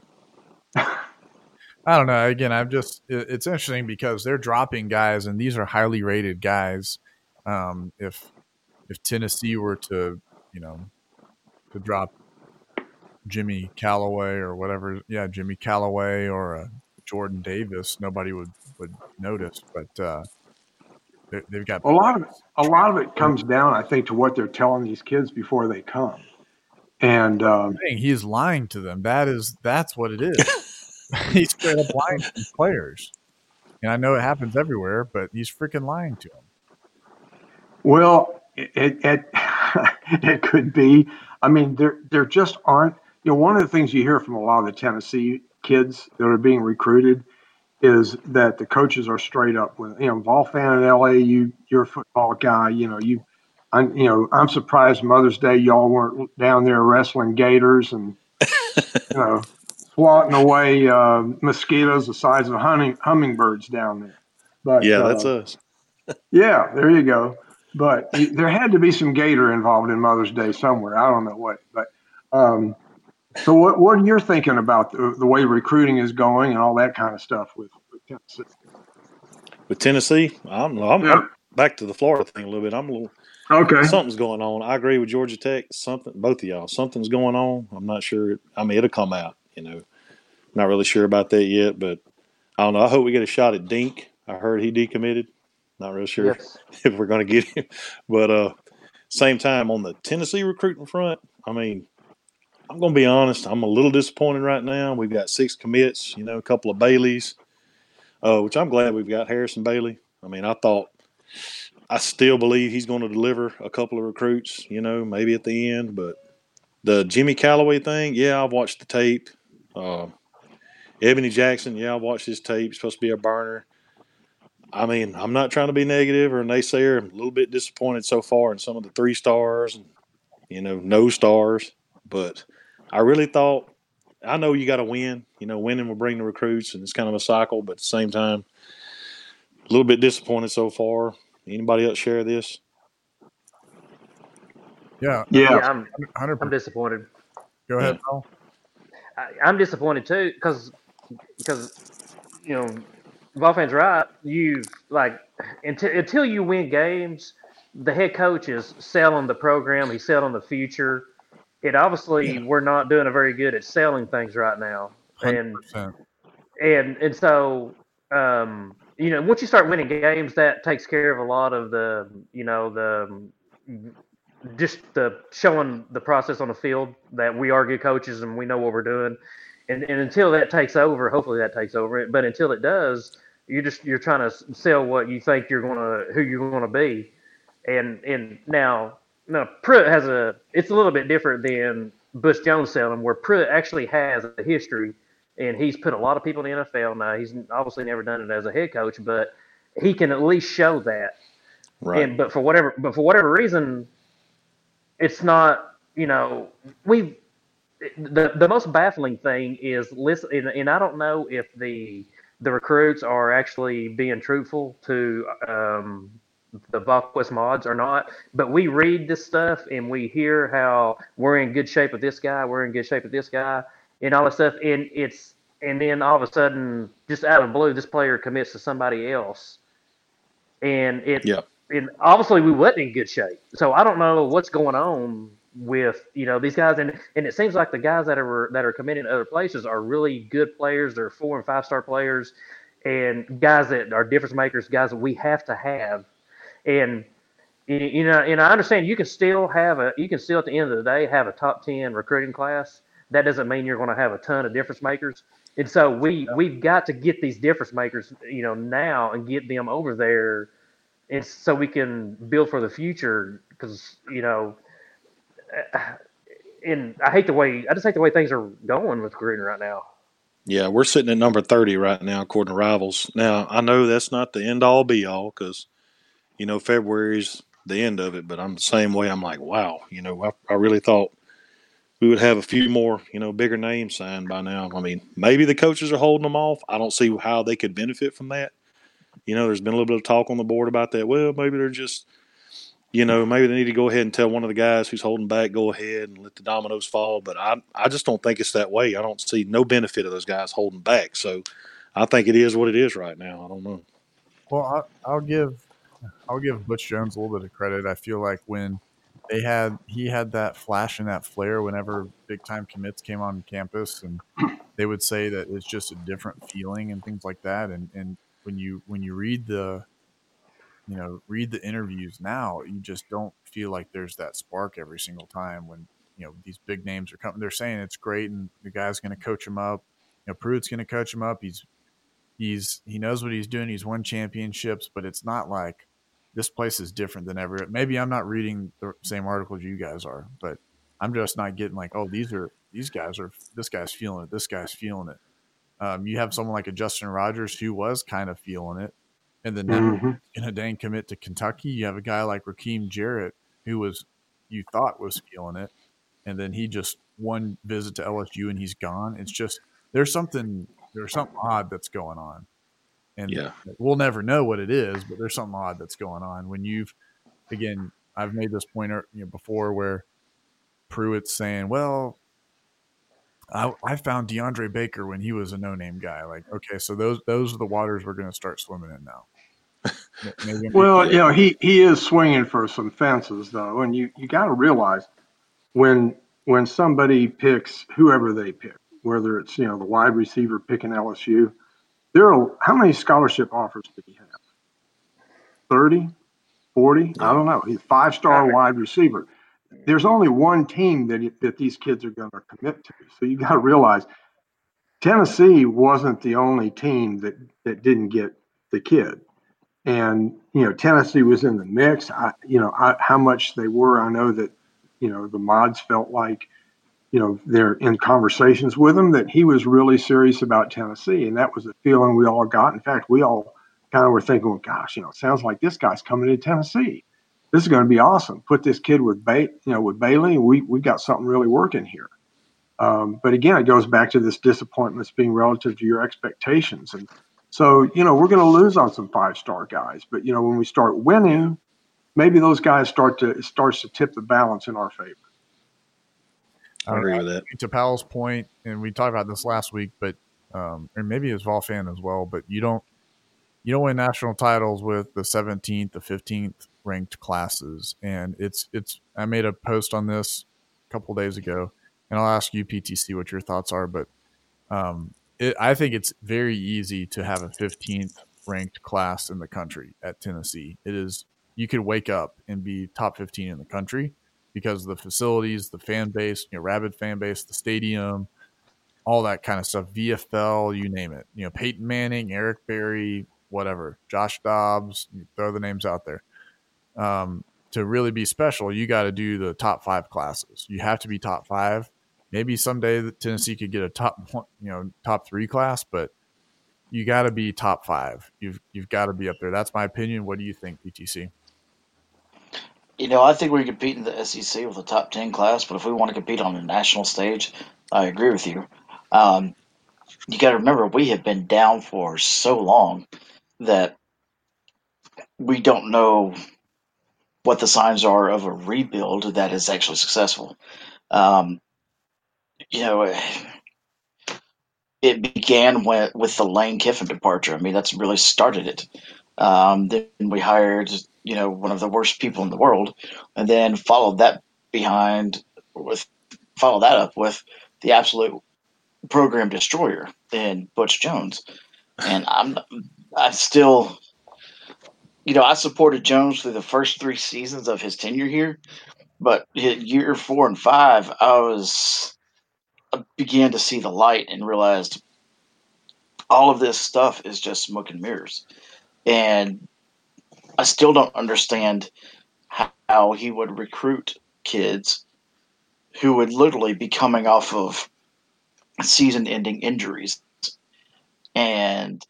I don't know. Again, I'm just it's interesting because they're dropping guys, and these are highly rated guys. Um, if if Tennessee were to, you know, to drop Jimmy Calloway or whatever, yeah, Jimmy Calloway or uh, Jordan Davis, nobody would would notice. But uh, they've got a lot of a lot of it comes down, I think, to what they're telling these kids before they come. And um, he's lying to them. That is that's what it is. he's straight up lying to players. And I know it happens everywhere, but he's freaking lying to them. Well, it it, it could be. I mean, there there just aren't. You know, one of the things you hear from a lot of the Tennessee kids that are being recruited is that the coaches are straight up with you know Volfan in LA. You you're a football guy. You know you I'm, you know, I'm surprised Mother's Day y'all weren't down there wrestling gators and, you know, swatting away uh, mosquitoes the size of humming, hummingbirds down there. But yeah, uh, that's us. yeah, there you go. But there had to be some gator involved in Mother's Day somewhere. I don't know what, but um, so what? What are you thinking about the, the, way recruiting is going and all that kind of stuff with, with Tennessee? With Tennessee, I know. I'm, yeah. I'm back to the Florida thing a little bit. I'm a little okay. Something's going on. I agree with Georgia Tech. Something, both of y'all. Something's going on. I'm not sure. I mean, it'll come out. You know, not really sure about that yet, but I don't know. I hope we get a shot at Dink. I heard he decommitted. Not real sure yes. if we're going to get him, but uh, same time on the Tennessee recruiting front, I mean, I'm going to be honest. I'm a little disappointed right now. We've got six commits, you know, a couple of Baileys, uh, which I'm glad we've got Harrison Bailey. I mean, I thought, I still believe he's going to deliver a couple of recruits, you know, maybe at the end. But the Jimmy Calloway thing, yeah, I've watched the tape. Uh, Ebony Jackson, yeah, I've watched his tape. Supposed to be a burner. I mean, I'm not trying to be negative or a naysayer. I'm a little bit disappointed so far in some of the three stars and, you know, no stars. But I really thought, I know you got to win. You know, winning will bring the recruits, and it's kind of a cycle. But at the same time, a little bit disappointed so far. Anybody else share this? Yeah, yeah, yeah I'm, 100. I'm disappointed. Go ahead, Paul. I, am disappointed too because because you know, Volfan's right. You've, like until until you win games, the head coach is selling the program. He's selling the future it obviously yeah. we're not doing a very good at selling things right now, and 100%. and and so um, you know once you start winning games, that takes care of a lot of the you know the just the showing the process on the field that we are good coaches and we know what we're doing. And, and until that takes over, hopefully that takes over. it. But until it does, you just you're trying to sell what you think you're gonna who you're gonna be. And and now no, Pruitt has a. It's a little bit different than Butch Jones selling, where Pruitt actually has a history, and he's put a lot of people in the NFL. Now he's obviously never done it as a head coach, but he can at least show that. Right. And but for whatever, but for whatever reason, it's not. You know, we. The the most baffling thing is listen, and, and I don't know if the the recruits are actually being truthful to um, the VolQuest mods or not, but we read this stuff and we hear how we're in good shape with this guy, we're in good shape with this guy, and all this stuff, and it's and then all of a sudden, just out of the blue, this player commits to somebody else, and it yeah. and obviously we wasn't in good shape, so I don't know what's going on with you know these guys, and and it seems like the guys that are that are committing to other places are really good players, they're four and five star players, and guys that are difference makers, guys that we have to have. And you know, and I understand you can still have a, you can still at the end of the day have a top ten recruiting class. That doesn't mean you're going to have a ton of difference makers. And so we we've got to get these difference makers, you know, now and get them over there, and so we can build for the future. Because you know, and I hate the way I just hate the way things are going with recruiting right now. Yeah, we're sitting at number thirty right now according to Rivals. Now I know that's not the end all be all because you know, February's the end of it, but I'm the same way. I'm like, wow, you know, I, I really thought we would have a few more, you know, bigger names signed by now. I mean, maybe the coaches are holding them off. I don't see how they could benefit from that. You know, there's been a little bit of talk on the board about that. Well, maybe they're just, you know, maybe they need to go ahead and tell one of the guys who's holding back, go ahead and let the dominoes fall. But I, I just don't think it's that way. I don't see no benefit of those guys holding back. So I think it is what it is right now. I don't know. Well, I, will give I'll give Butch Jones a little bit of credit. I feel like when they had he had that flash and that flare whenever big time commits came on campus, and they would say that it's just a different feeling and things like that. And and when you when you read the you know read the interviews now, you just don't feel like there's that spark every single time when you know these big names are coming. They're saying it's great, and the guy's going to coach him up. You know, Pruitt's going to coach him up. He's he's he knows what he's doing. He's won championships, but it's not like this place is different than ever. Maybe I'm not reading the same articles you guys are, but I'm just not getting like, oh, these are these guys are this guy's feeling it, this guy's feeling it. Um, you have someone like a Justin Rogers who was kind of feeling it, and then mm-hmm. in a dang commit to Kentucky. You have a guy like Rakim Jarrett who was you thought was feeling it, and then he just one visit to LSU and he's gone. It's just there's something there's something odd that's going on, and Yeah. we'll never know what it is, but there's something odd that's going on when you've again. I've made this point er, you know, before where Pruitt's saying, "Well, I, I found DeAndre Baker when he was a no-name guy." Like, okay, so those those are the waters we're going to start swimming in now. Maybe I'm- Well, you know, he, he is swinging for some fences though, and you, you got to realize when when somebody picks whoever they pick, whether it's you know the wide receiver picking LSU, there are how many scholarship offers did he have? 30, 40? I don't know. He's a five star wide receiver. There's only one team that that these kids are going to commit to, so you got to realize Tennessee wasn't the only team that that didn't get the kid and you know Tennessee was in the mix. I, you know, I, how much they were, I know that you know the mods felt like you know they're in conversations with him that he was really serious about Tennessee, and that was the feeling we all got. In fact, we all kind of were thinking, well, gosh, you know, it sounds like this guy's coming to Tennessee. This is going to be awesome. Put this kid with ba- you know, with Bailey, we we got something really working here. Um, but again, it goes back to this disappointments being relative to your expectations. And so, you know, we're going to lose on some five star guys. But, you know, when we start winning, maybe those guys start to, starts to tip the balance in our favor. I agree with that. to Powell's point, and we talked about this last week, but um, and maybe as Volfan as well, but you don't you don't win national titles with the 17th, the 15th ranked classes, and it's it's. I made a post on this a couple days ago, and I'll ask you PTC what your thoughts are, but um, it, I think it's very easy to have a 15th ranked class in the country at Tennessee. It is you could wake up and be top 15 in the country because of the facilities, the fan base, you know, rabid fan base, the stadium, all that kind of stuff. VFL, you name it. You know, Peyton Manning, Eric Berry, whatever, Josh Dobbs, throw the names out there. Um, to really be special, you got to do the top five classes. You have to be top five. Maybe someday Tennessee could get a top, you know, top three class, but you got to be top five. You've you've got to be up there. That's my opinion. What do you think, PTC? You know, I think we compete in the SEC with a top 10 class, but if we want to compete on a national stage, I agree with you. Um, you got to remember, we have been down for so long that we don't know what the signs are of a rebuild that is actually successful. Um, you know, it began with, with the Lane Kiffin departure. I mean, that's really started it. Um, then we hired, you know, one of the worst people in the world, and then followed that behind with follow that up with the absolute program destroyer in Butch Jones. And I'm I still you know, I supported Jones through the first three seasons of his tenure here, but year four and five, I was I began to see the light and realized all of this stuff is just smoke and mirrors. And I still don't understand how he would recruit kids who would literally be coming off of season ending injuries and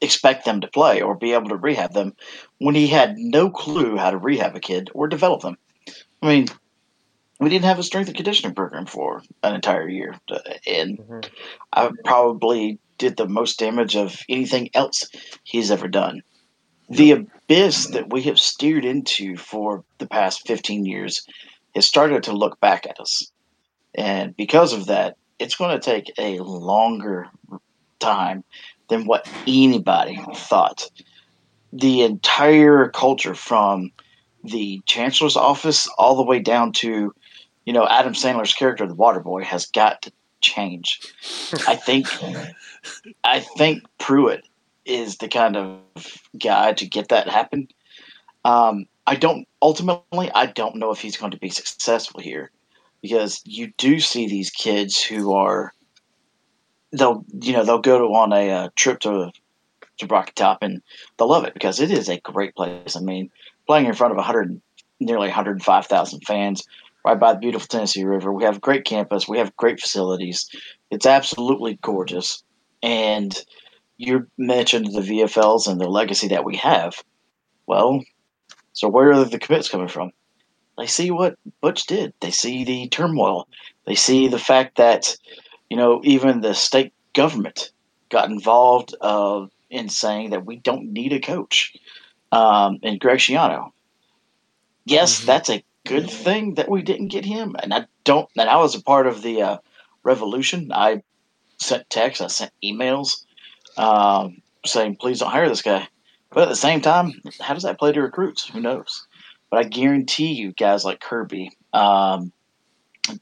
expect them to play or be able to rehab them when he had no clue how to rehab a kid or develop them. I mean, we didn't have a strength and conditioning program for an entire year. Uh, And Mhm. I probably did the most damage of anything else he's ever done. The abyss that we have steered into for the past 15 years has started to look back at us. And because of that, it's going to take a longer time than what anybody thought. The entire culture from the chancellor's office all the way down to, you know, Adam Sandler's character, the water boy, has got to change. I think I think Pruitt is the kind of guy to get that happen. Um, I don't ultimately I don't know if he's going to be successful here because you do see these kids who are they'll you know they'll go to, on a uh, trip to to Rocky Top and they'll love it because it is a great place. I mean, playing in front of 100 nearly 105,000 fans right by the beautiful Tennessee River. We have a great campus. We have great facilities. It's absolutely gorgeous. And you mentioned the VFLs and the legacy that we have. Well, so where are the commits coming from? They see what Butch did. They see the turmoil. They see the fact that you know, even the state government got involved uh, in saying that we don't need a coach. Um, and Greg Schiano, yes, Mhm. that's a good thing that we didn't get him. And I don't. And I was a part of the uh, revolution. I sent texts, I sent emails um, saying, "Please don't hire this guy." But at the same time, how does that play to recruits? Who knows? But I guarantee you, guys like Kirby, um,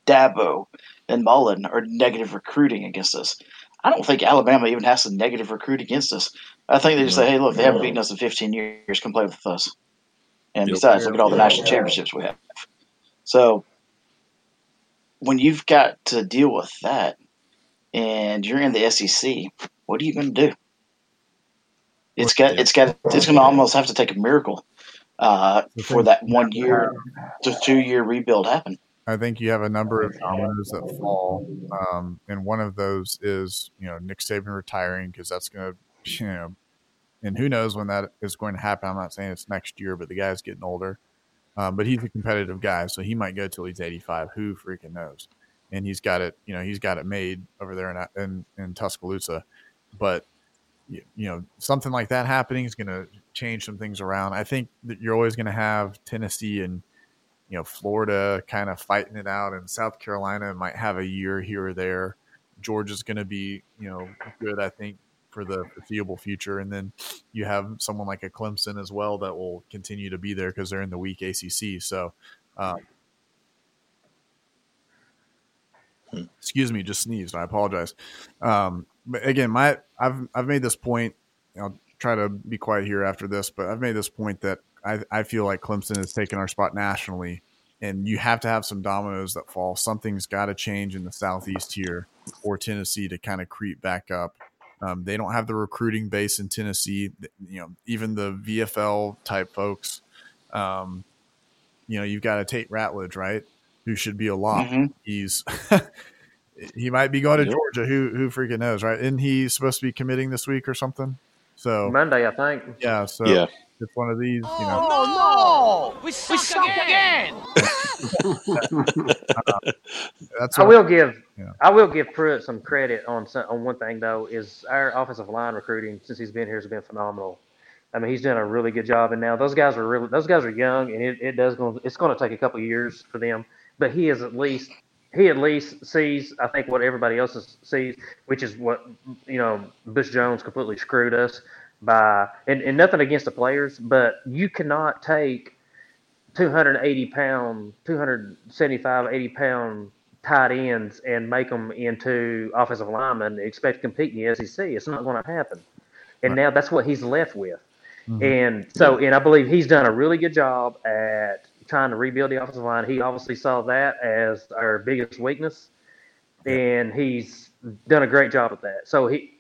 Dabo, and Mullen are negative recruiting against us. I don't think Alabama even has to negative recruit against us. I think they just say, "Hey, look, they haven't beaten us in 15 years. Come play with us." And besides, look at all the national championships we have. So when you've got to deal with that, and you're in the SEC, what are you going to do? It's got, it's got, it's going to almost have to take a miracle uh, for that one year to two year rebuild happen. I think you have a number of dominoes that fall, um, and one of those is you know Nick Saban retiring because that's going to you know, and who knows when that is going to happen. I'm not saying it's next year, but the guy's getting older, um, but he's a competitive guy, so he might go till he's 85. Who freaking knows? And he's got it, you know, he's got it made over there in in, in Tuscaloosa, but you, you know something like that happening is going to change some things around. I think that you're always going to have Tennessee and you know Florida kind of fighting it out, and South Carolina might have a year here or there. Georgia's going to be you know good, I think, for the foreseeable future, and then you have someone like a Clemson as well that will continue to be there because they're in the weak ACC. So. Um, excuse me, just sneezed. I apologize. Um, but again, my I've I've made this point. I'll try to be quiet here after this, but I've made this point that I I feel like Clemson has taken our spot nationally, and you have to have some dominoes that fall. Something's got to change in the southeast here for Tennessee to kind of creep back up. Um, they don't have the recruiting base in Tennessee. You know, even the VFL type folks. Um, you know, you've got a Tate Ratledge, right? Who should be a lock. Mhm. He's he might be going to Yep. Georgia. Who who freaking knows, right? Isn't he supposed to be committing this week or something? So Monday, I think. yeah, so Yeah. it's one of these. You Oh, know, no! Oh, we suck, again! that's I what- will give Yeah. I will give Pruitt some credit on some, on one thing though is our offensive line recruiting since he's been here has been phenomenal. I mean he's done a really good job and now those guys are really those guys are young and it, it does going it's going to take a couple years for them but he is at least he at least sees I think what everybody else is, sees which is what you know Butch Jones completely screwed us by and, and nothing against the players but you cannot take 280 pound 275 80 pound tight ends and make them into offensive linemen and expect to compete in the SEC. It's not going to happen. And now that's what he's left with. Mhm. And so, and I believe he's done a really good job at trying to rebuild the offensive line. He obviously saw that as our biggest weakness, and he's done a great job at that. So he,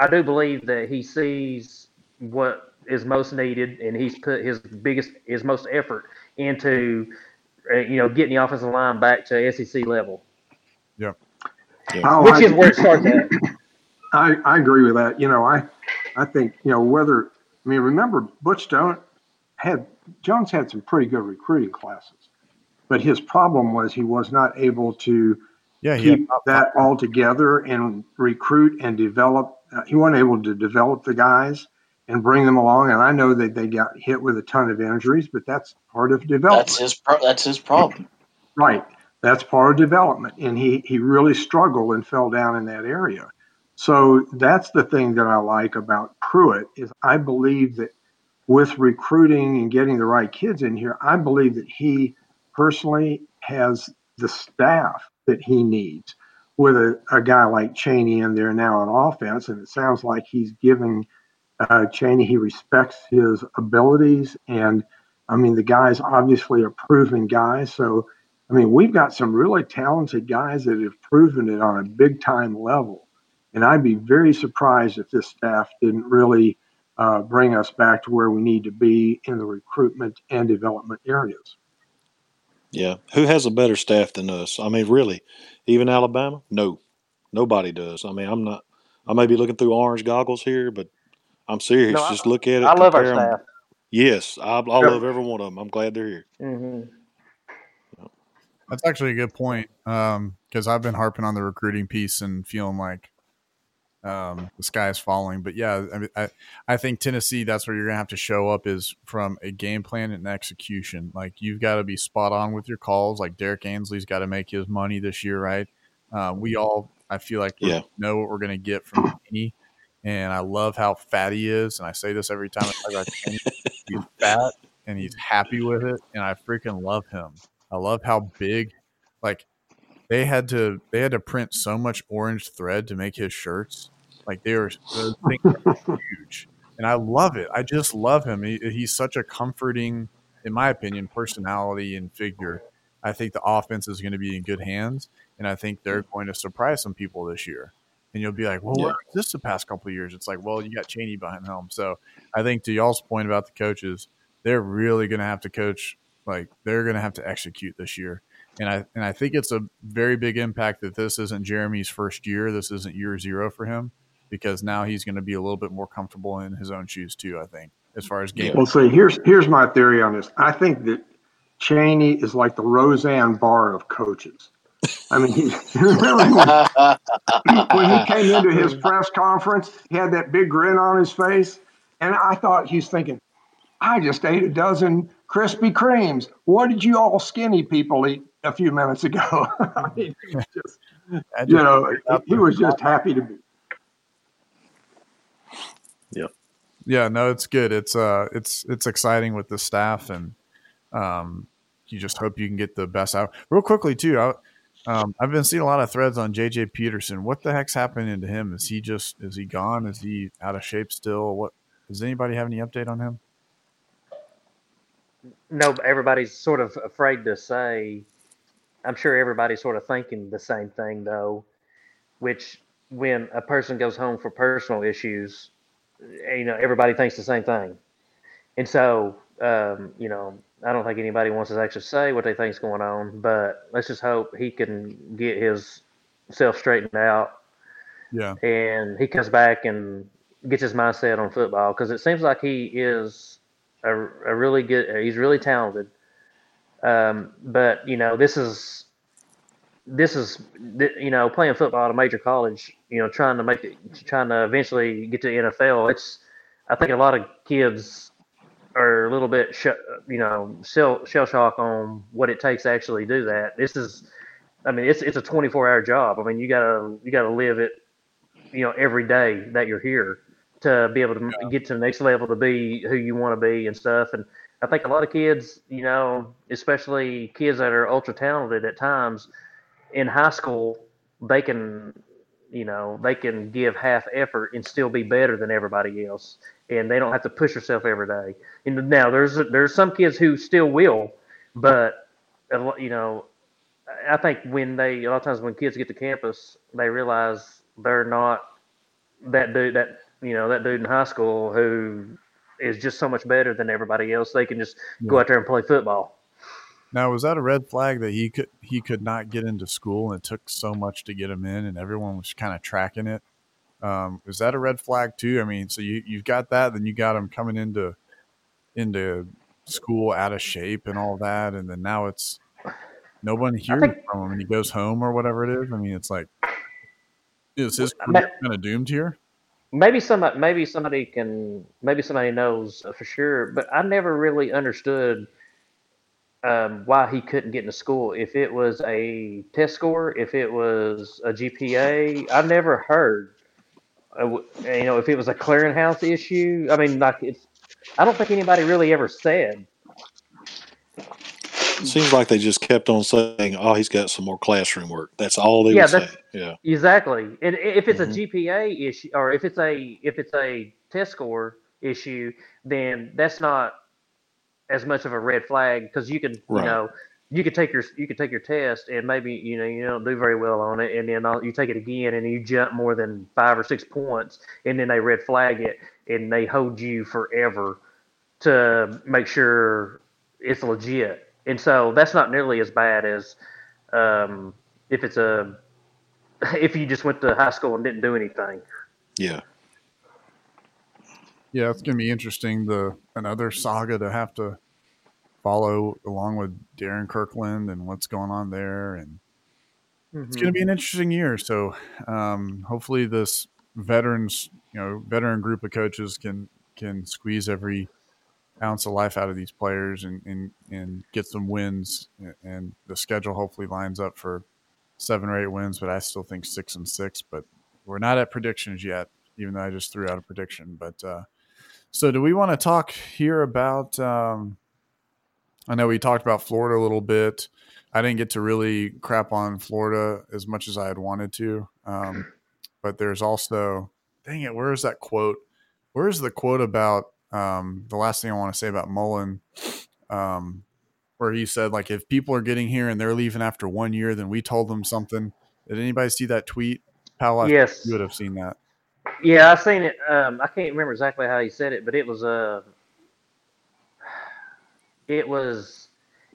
I, I do believe that he sees what is most needed, and he's put his biggest, his most effort into, uh, you know, getting the offensive line back to SEC level, Oh, which I- is where it starts at. I, I agree with that. You know, I I think you know whether I mean remember Butch Don't had Jones had some pretty good recruiting classes, but his problem was he was not able to yeah, he had keep that all together and recruit and develop. Uh, he wasn't able to develop the guys and bring them along. And I know that they got hit with a ton of injuries, but that's part of development. That's his. Pro- that's his problem. Right. That's part of development. And he, he really struggled and fell down in that area. So that's the thing that I like about Pruitt is I believe that with recruiting and getting the right kids in here, I believe that he personally has the staff that he needs with a, a guy like Chaney in there now on offense. And it sounds like he's giving uh, Chaney, he respects his abilities. And I mean, the guy's obviously a proven guy. So, I mean, we've got some really talented guys that have proven it on a big time level. And I'd be very surprised if this staff didn't really bring us back to where we need to be in the recruitment and development areas. Yeah. Who has a better staff than us? I mean, really, even Alabama? No, nobody does. I mean, I'm not. I may be looking through orange goggles here, but I'm serious. No, I- Just look at it. I love our compare 'em. staff. Yes, I, I Sure. love every one of them. I'm glad they're here. hmm That's actually a good point because I've been harping on the recruiting piece and feeling like um, the sky is falling. But yeah, I, mean, I, I think Tennessee, that's where you're going to have to show up is from a game plan and execution. Like you've got to be spot on with your calls. Like Derrick Ansley's got to make his money this year, right? Uh, we all, I feel like, Yeah. know what we're going to get from Kenny. And I love how fat he is. And I say this every time I talk about Kenny. He's fat and he's happy with it. And I freaking love him. I love how big, like, they had to they had to print so much orange thread to make his shirts. Like they were those things are huge, and I love it. I just love him. He, he's such a comforting, in my opinion, personality and figure. I think the offense is going to be in good hands, and I think they're mm-hmm. going to surprise some people this year. And you'll be like, "Well, Yeah. this the past couple of years?" It's like, "Well, you got Chaney behind helm." So I think to y'all's point about the coaches, they're really going to have to coach. Like they're going to have to execute this year and I and I think it's a very big impact that this isn't Jeremy's first year. This isn't year zero for him because now he's going to be a little bit more comfortable in his own shoes too. I think as far as game. Well, see, here's here's my theory on this. I think that Chaney is like the Roseanne Barr of coaches. I mean, he, remember when, when he came into his press conference, he had that big grin on his face, and I thought he's thinking, "I just ate a dozen Krispy Kremes. What did you all skinny people eat a few minutes ago?" I mean, he was just, you just- know, he was just happy to be. Yeah, Yeah, no, it's good. It's uh, it's it's exciting with the staff, and um, you just hope you can get the best out. Real quickly too, I, um, I've been seeing a lot of threads on JJ Peterson. What the heck's happening to him? Is he just is he gone? Is he out of shape still? What does anybody have any update on him? no, everybody's sort of afraid to say. I'm sure everybody's sort of thinking the same thing though, which when a person goes home for personal issues, you know, everybody thinks the same thing. And so, um, you know, I don't think anybody wants to actually say what they think's going on, but let's just hope he can get his self straightened out. Yeah, and he comes back and gets his mindset on football because it seems like he is a, a really good he's really talented. Um, but you know this is this is you know playing football at a major college you know trying to make it trying to eventually get to the NFL it's I think a lot of kids are a little bit sh- you know shell shell shock on what it takes to actually do that. This is I mean it's it's a 24 hour job. I mean you gotta you gotta live it you know every day that you're here to be able to Yeah. get to the next level to be who you want to be and stuff. And i think a lot of kids you know especially kids that are ultra talented at times in high school they can you know they can give half effort and still be better than everybody else and they don't have to push themselves every day and now there's there's some kids who still will but you know I think when they a lot of times when kids get to campus, they realize they're not that dude that you know that dude in high school who is just so much better than everybody else. They can just go out there and play football. Now, was that a red flag that he could he could not get into school and it took so much to get him in, and everyone was kind of tracking it? Um, is that a red flag too? I mean, so you you've got that, then you got him coming into into school out of shape and all that, and then now it's no one hears think- from him, and he goes home or whatever it is. I mean, it's like is his career kind of doomed here? Maybe somebody maybe somebody can maybe somebody knows for sure, but I never really understood um, why he couldn't get into school. If it was a test score, if it was a GPA, I never heard. Uh, you know, if it was a clearinghouse issue, I mean, like it's. I don't think anybody really ever said. Seems like they just kept on saying, "Oh, he's got some more classroom work." That's all they Yeah, would say. Yeah, Exactly. And if it's Mhm. a GPA issue or if it's a if it's a test score issue, then that's not as much of a red flag because you can Right. you know you could take your you could take your test and maybe you know you don't do very well on it and then you take it again and you jump more than five or six points and then they red flag it and they hold you forever to make sure it's legit and so that's not nearly as bad as um, if it's a if you just went to high school and didn't do anything. yeah. Yeah, it's gonna be interesting. The another saga to have to follow along with Darrin Kirkland and what's going on there, and it's Mm-hmm. going to be an interesting year. So um, hopefully, this veterans, you know, veteran group of coaches can can squeeze every ounce of life out of these players and and, and get some wins. And the schedule hopefully lines up for seven or eight wins, but I still think six and six. But we're not at predictions yet, even though I just threw out a prediction. But uh, so, do we want to talk here about? Um, I know we talked about Florida a little bit. I didn't get to really crap on Florida as much as I had wanted to. Um, but there's also, dang it, where is that quote? Where is the quote about um, the last thing I want to say about Mullen? Um, where he said, like, if people are getting here and they're leaving after one year, then we told them something. Did anybody see that tweet? I Yes. you would have seen that. Yeah, I seen it. Um, I can't remember exactly how he said it, but it was uh, it was.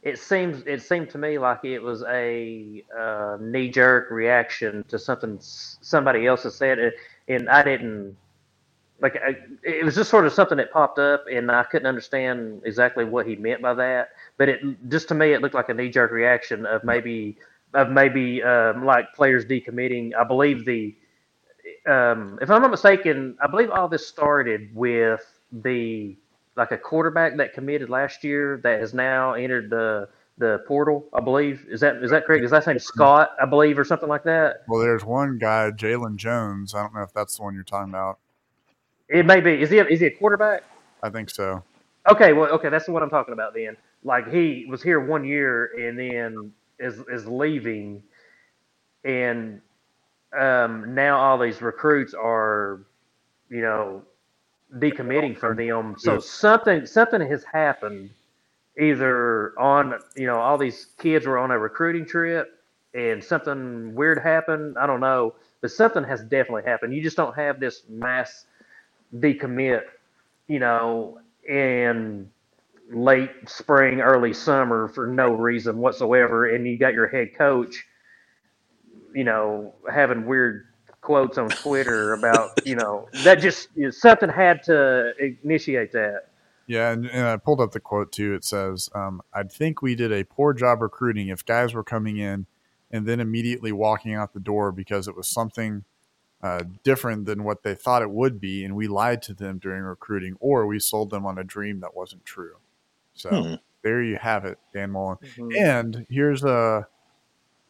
It seems. It seemed to me like it was a uh, knee jerk reaction to something somebody else has said, and- and I didn't. Like I, it was just sort of something that popped up, and I couldn't understand exactly what he meant by that. But it just to me, it looked like a knee jerk reaction of maybe of maybe um, like players decommitting. I believe the um, if I'm not mistaken, I believe all this started with the like a quarterback that committed last year that has now entered the the portal. I believe is that is that correct? Is that name Scott? I believe or something like that. Well, there's one guy, Jalen Jones. I don't know if that's the one you're talking about. It may be. Is he a, is he a quarterback? I think so. Okay, well, okay, that's what I'm talking about then. Like he was here one year and then is is leaving, and um, now all these recruits are, you know, decommitting from them. So something something has happened, either on you know all these kids were on a recruiting trip and something weird happened. I don't know, but something has definitely happened. You just don't have this mass decommit, you know, in late spring, early summer for no reason whatsoever, and you got your head coach, you know, having weird quotes on Twitter about, you know, that just something had to initiate that. Yeah, and, and I pulled up the quote too. It says, um, "I think we did a poor job recruiting if guys were coming in and then immediately walking out the door because it was something uh, different than what they thought it would be, and we lied to them during recruiting, or we sold them on a dream that wasn't true." So Hmm. there you have it, Dan Mullen. And here's a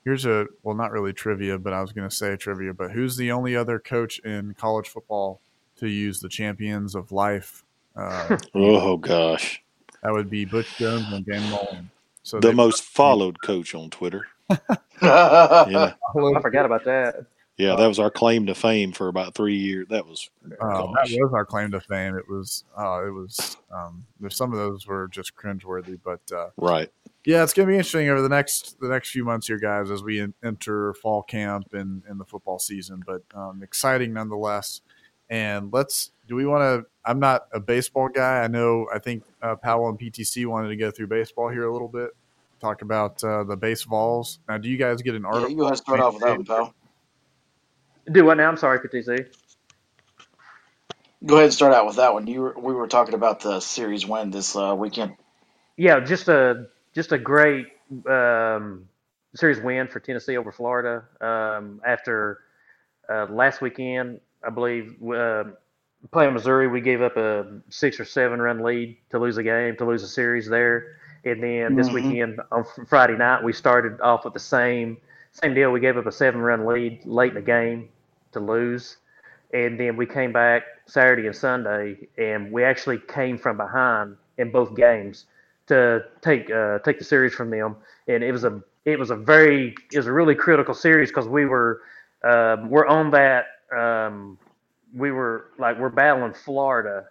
here's a well, not really trivia, but I was going to say trivia. But who's the only other coach in college football to use the champions of life? Uh, Oh gosh, that would be Butch Jones and Dan Mullen. So the most followed coach on Twitter. Yeah, I forgot about that. Yeah, that was our claim to fame for about three years. That was Uh, that was our claim to fame. It was, uh, it was. Um, some of those were just cringeworthy, but uh, right. yeah, it's going to be interesting over the next the next few months here, guys, as we en- enter fall camp and, and the football season. But um, exciting nonetheless. And let's. Do we want to? I'm not a baseball guy. I know. I think uh, Powell and PTC wanted to go through baseball here a little bit. Talk about uh, the base balls. Now, do you guys get an Yeah, article? you go ahead and start off with that one, pal. Do what now? I'm sorry, PTC. Go ahead and start out with that one. You were, we were talking about the series win this uh, weekend. Yeah, just a just a great um, series win for Tennessee over Florida. Um, after uh, last weekend, I believe uh, playing Missouri, we gave up a six or seven run lead to lose a game, to lose a series there. And then this Mhm. weekend on Friday night, we started off with the same same deal. We gave up a seven run lead late in the game to lose, and then we came back Saturday and Sunday, and we actually came from behind in both games to take uh, take the series from them. And it was a it was a very it was a really critical series because we were um, we're on that um, we were like we're battling Florida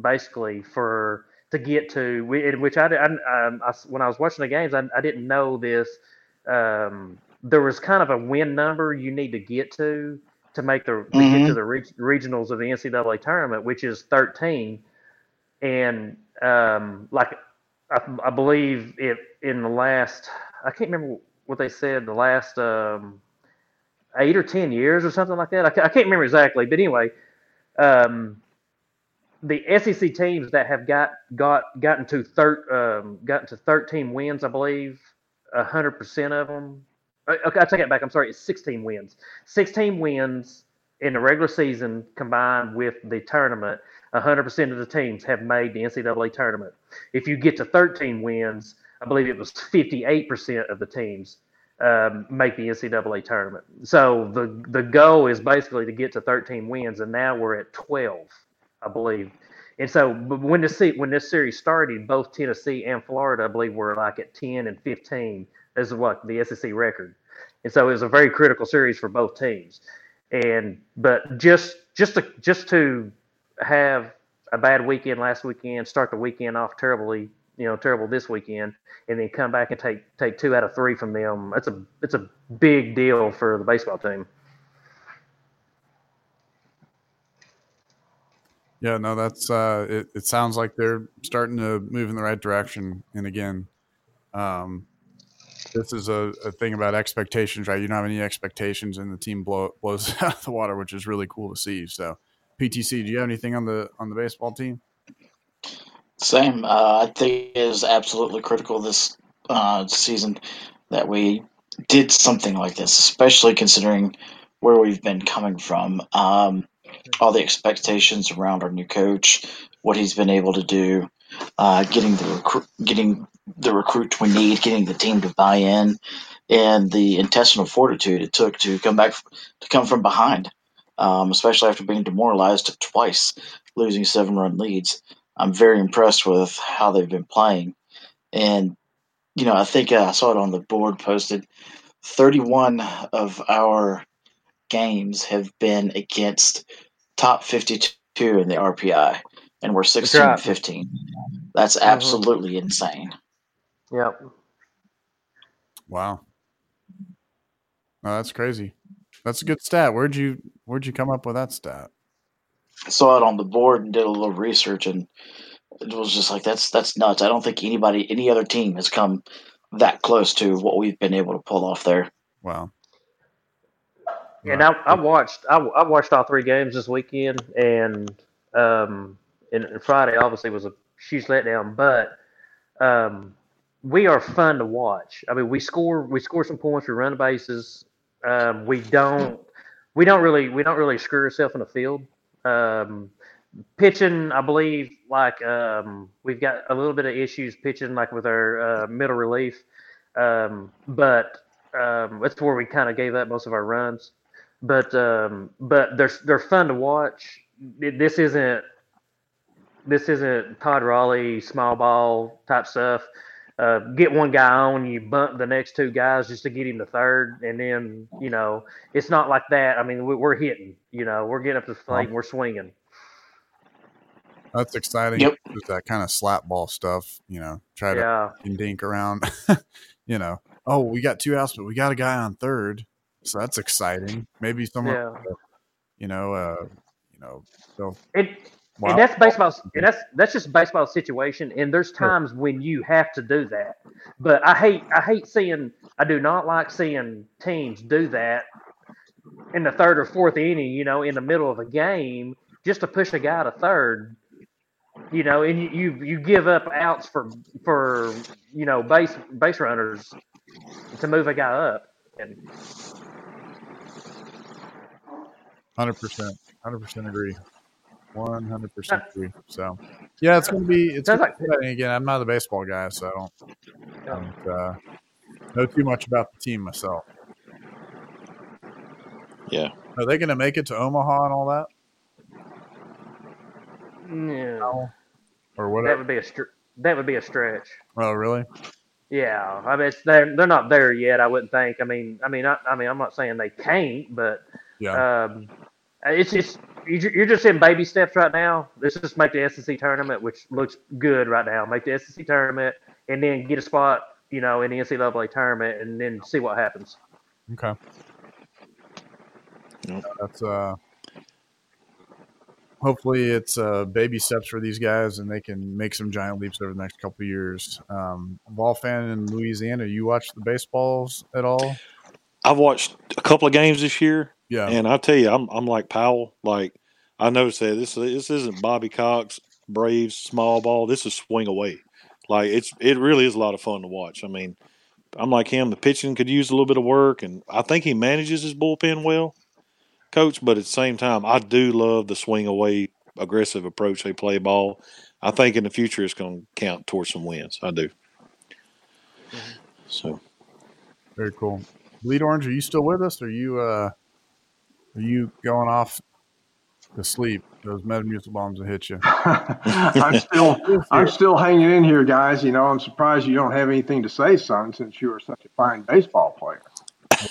basically for to get to which I, I, I when I was watching the games I, I didn't know this um, there was kind of a win number you need to get to to make the to get to Mhm. the reg- regionals of the NCAA tournament which is 13 and um, like I, I believe it in the last I can't remember what they said the last um, eight or ten years or something like that. I, I can't remember exactly, but anyway, um, the SEC teams that have got got gotten to thir- um, gotten to 13 wins, I believe, hundred percent of them. Uh, Okay, I take it back. I'm sorry. It's 16 wins. 16 wins in the regular season combined with the tournament. 100% of the teams have made the NCAA tournament. If you get to 13 wins, I believe it was 58% of the teams um, make the NCAA tournament. So the the goal is basically to get to 13 wins, and now we're at 12, I believe. And so when this when this series started, both Tennessee and Florida, I believe, were like at 10 and 15. Is what the SEC record. And so it was a very critical series for both teams. And but just just to just to have a bad weekend last weekend, start the weekend off terribly, you know, terrible this weekend, and then come back and take take two out of three from them. That's a it's a big deal for the baseball team. Yeah, no, that's uh, it. It sounds like they're starting to move in the right direction. And again, um, this is a, a thing about expectations, right? You don't have any expectations, and the team blow, blows out of the water, which is really cool to see. So, PTC, do you have anything on the on the baseball team? Same. Uh, I think it is absolutely critical this uh, season that we did something like this, especially considering where we've been coming from. Um, all the expectations around our new coach, what he's been able to do, uh, getting the recruit, getting the recruits we need, getting the team to buy in, and the intestinal fortitude it took to come back to come from behind, um, especially after being demoralized twice, losing seven run leads. I'm very impressed with how they've been playing, and you know I think uh, I saw it on the board posted. 31 of our games have been against top 52 in the RPI, and we're 16 right. and 15. That's absolutely insane. Yep. Wow, oh, that's crazy. That's a good stat. Where'd you Where'd you come up with that stat? I saw it on the board and did a little research, and it was just like that's that's nuts. I don't think anybody, any other team, has come that close to what we've been able to pull off there. Wow. And I, I watched I, I watched all three games this weekend, and um, and, and Friday obviously was a huge letdown, but um, we are fun to watch. I mean, we score we score some points, we run the bases. Um, we don't we don't really we don't really screw ourselves in the field. Um, pitching, I believe, like um, we've got a little bit of issues pitching, like with our uh, middle relief, um, but um, that's where we kind of gave up most of our runs but um, but they're they're fun to watch. This isn't this isn't Todd Raleigh small ball type stuff. Uh, get one guy on, you bunt the next two guys just to get him to third, and then you know it's not like that. I mean, we, we're hitting, you know, we're getting up to the plate and we're swinging. That's exciting. Yep. Just that kind of slap ball stuff, you know, try to Yeah, dink around. you know, oh, we got two outs, but we got a guy on third, so that's exciting. Maybe someone, yeah. you know, uh, you know, they'll It, wow. And that's baseball, and that's that's just baseball situation. And there's times when you have to do that. But I hate I hate seeing I do not like seeing teams do that in the third or fourth inning. You know, in the middle of a game, just to push a guy to third. You know, and you you, you give up outs for for you know base base runners to move a guy up. And Hundred percent, hundred percent agree. One hundred percent agree. So, yeah, it's gonna be. It's gonna like- be exciting. again. I'm not a baseball guy, so I don't, don't uh, know too much about the team myself. Yeah. Are they gonna make it to Omaha and all that, yeah, or whatever. that whatever? would be a str- that would be a stretch. Oh, really? Yeah, I mean, it's, they're they're not there yet. I wouldn't think. I mean, I mean, I, I mean, I'm not saying they can't, but Yeah. um, it's just you're you're just in baby steps right now. Let's just make the SEC tournament, which looks good right now. Make the SEC tournament, and then get a spot, you know, in the NCAA tournament, and then see what happens. Okay. Yep. That's uh hopefully it's uh baby steps for these guys and they can make some giant leaps over the next couple of years. Um Vol fan in Louisiana, you watch the baseballs at all? I've watched a couple of games this year, Yeah. and I'll tell you, I'm I'm like Powell. Like I noticed that this this isn't Bobby Cox Braves small ball. This is swing away. Like it's it really is a lot of fun to watch. I mean, I'm like him. The pitching could use a little bit of work, and I think he manages his bullpen well, coach. But at the same time, I do love the swing away aggressive approach they play ball. I think in the future it's going to count towards some wins. I do. Mm-hmm. So Very cool. Bleed Orange, are you still with us? Are you uh are you going off to sleep? Those Metamucil bombs will hit you. I'm still I'm still hanging in here, guys. You know, I'm surprised you don't have anything to say, son, since you are such a fine baseball player.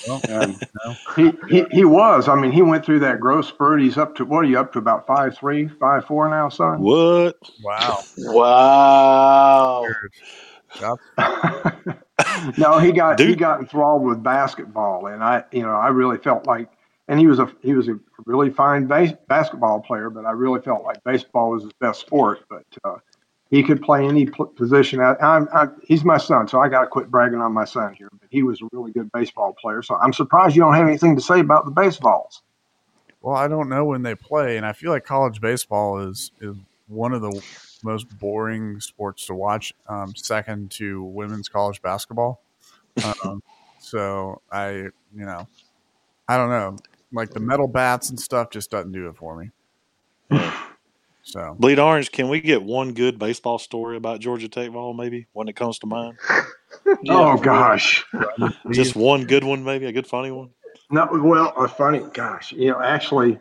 Well, And no. he, he he was. I mean, he went through that growth spurt. He's up to what are you up to about five three, five four now, son? what? Wow. Wow. Shots no, he got he got enthralled with basketball, and I, you know, I really felt like, and he was a he was a really fine base, basketball player, but I really felt like baseball was his best sport. But uh, he could play any pl- position. I, I'm, I, he's my son, so I got to quit bragging on my son here. But he was a really good baseball player, so I'm surprised you don't have anything to say about the baseballs. Well, I don't know when they play, and I feel like college baseball is is one of the most boring sports to watch, um, second to women's college basketball. Um, so I, you know, I don't know, like the metal bats and stuff just doesn't do it for me. So Bleed Orange, can we get one good baseball story about Georgia Tech Vol, maybe, when it comes to mind? oh gosh. Just one good one, maybe, a good funny one? No, well, a funny, gosh, you know, actually,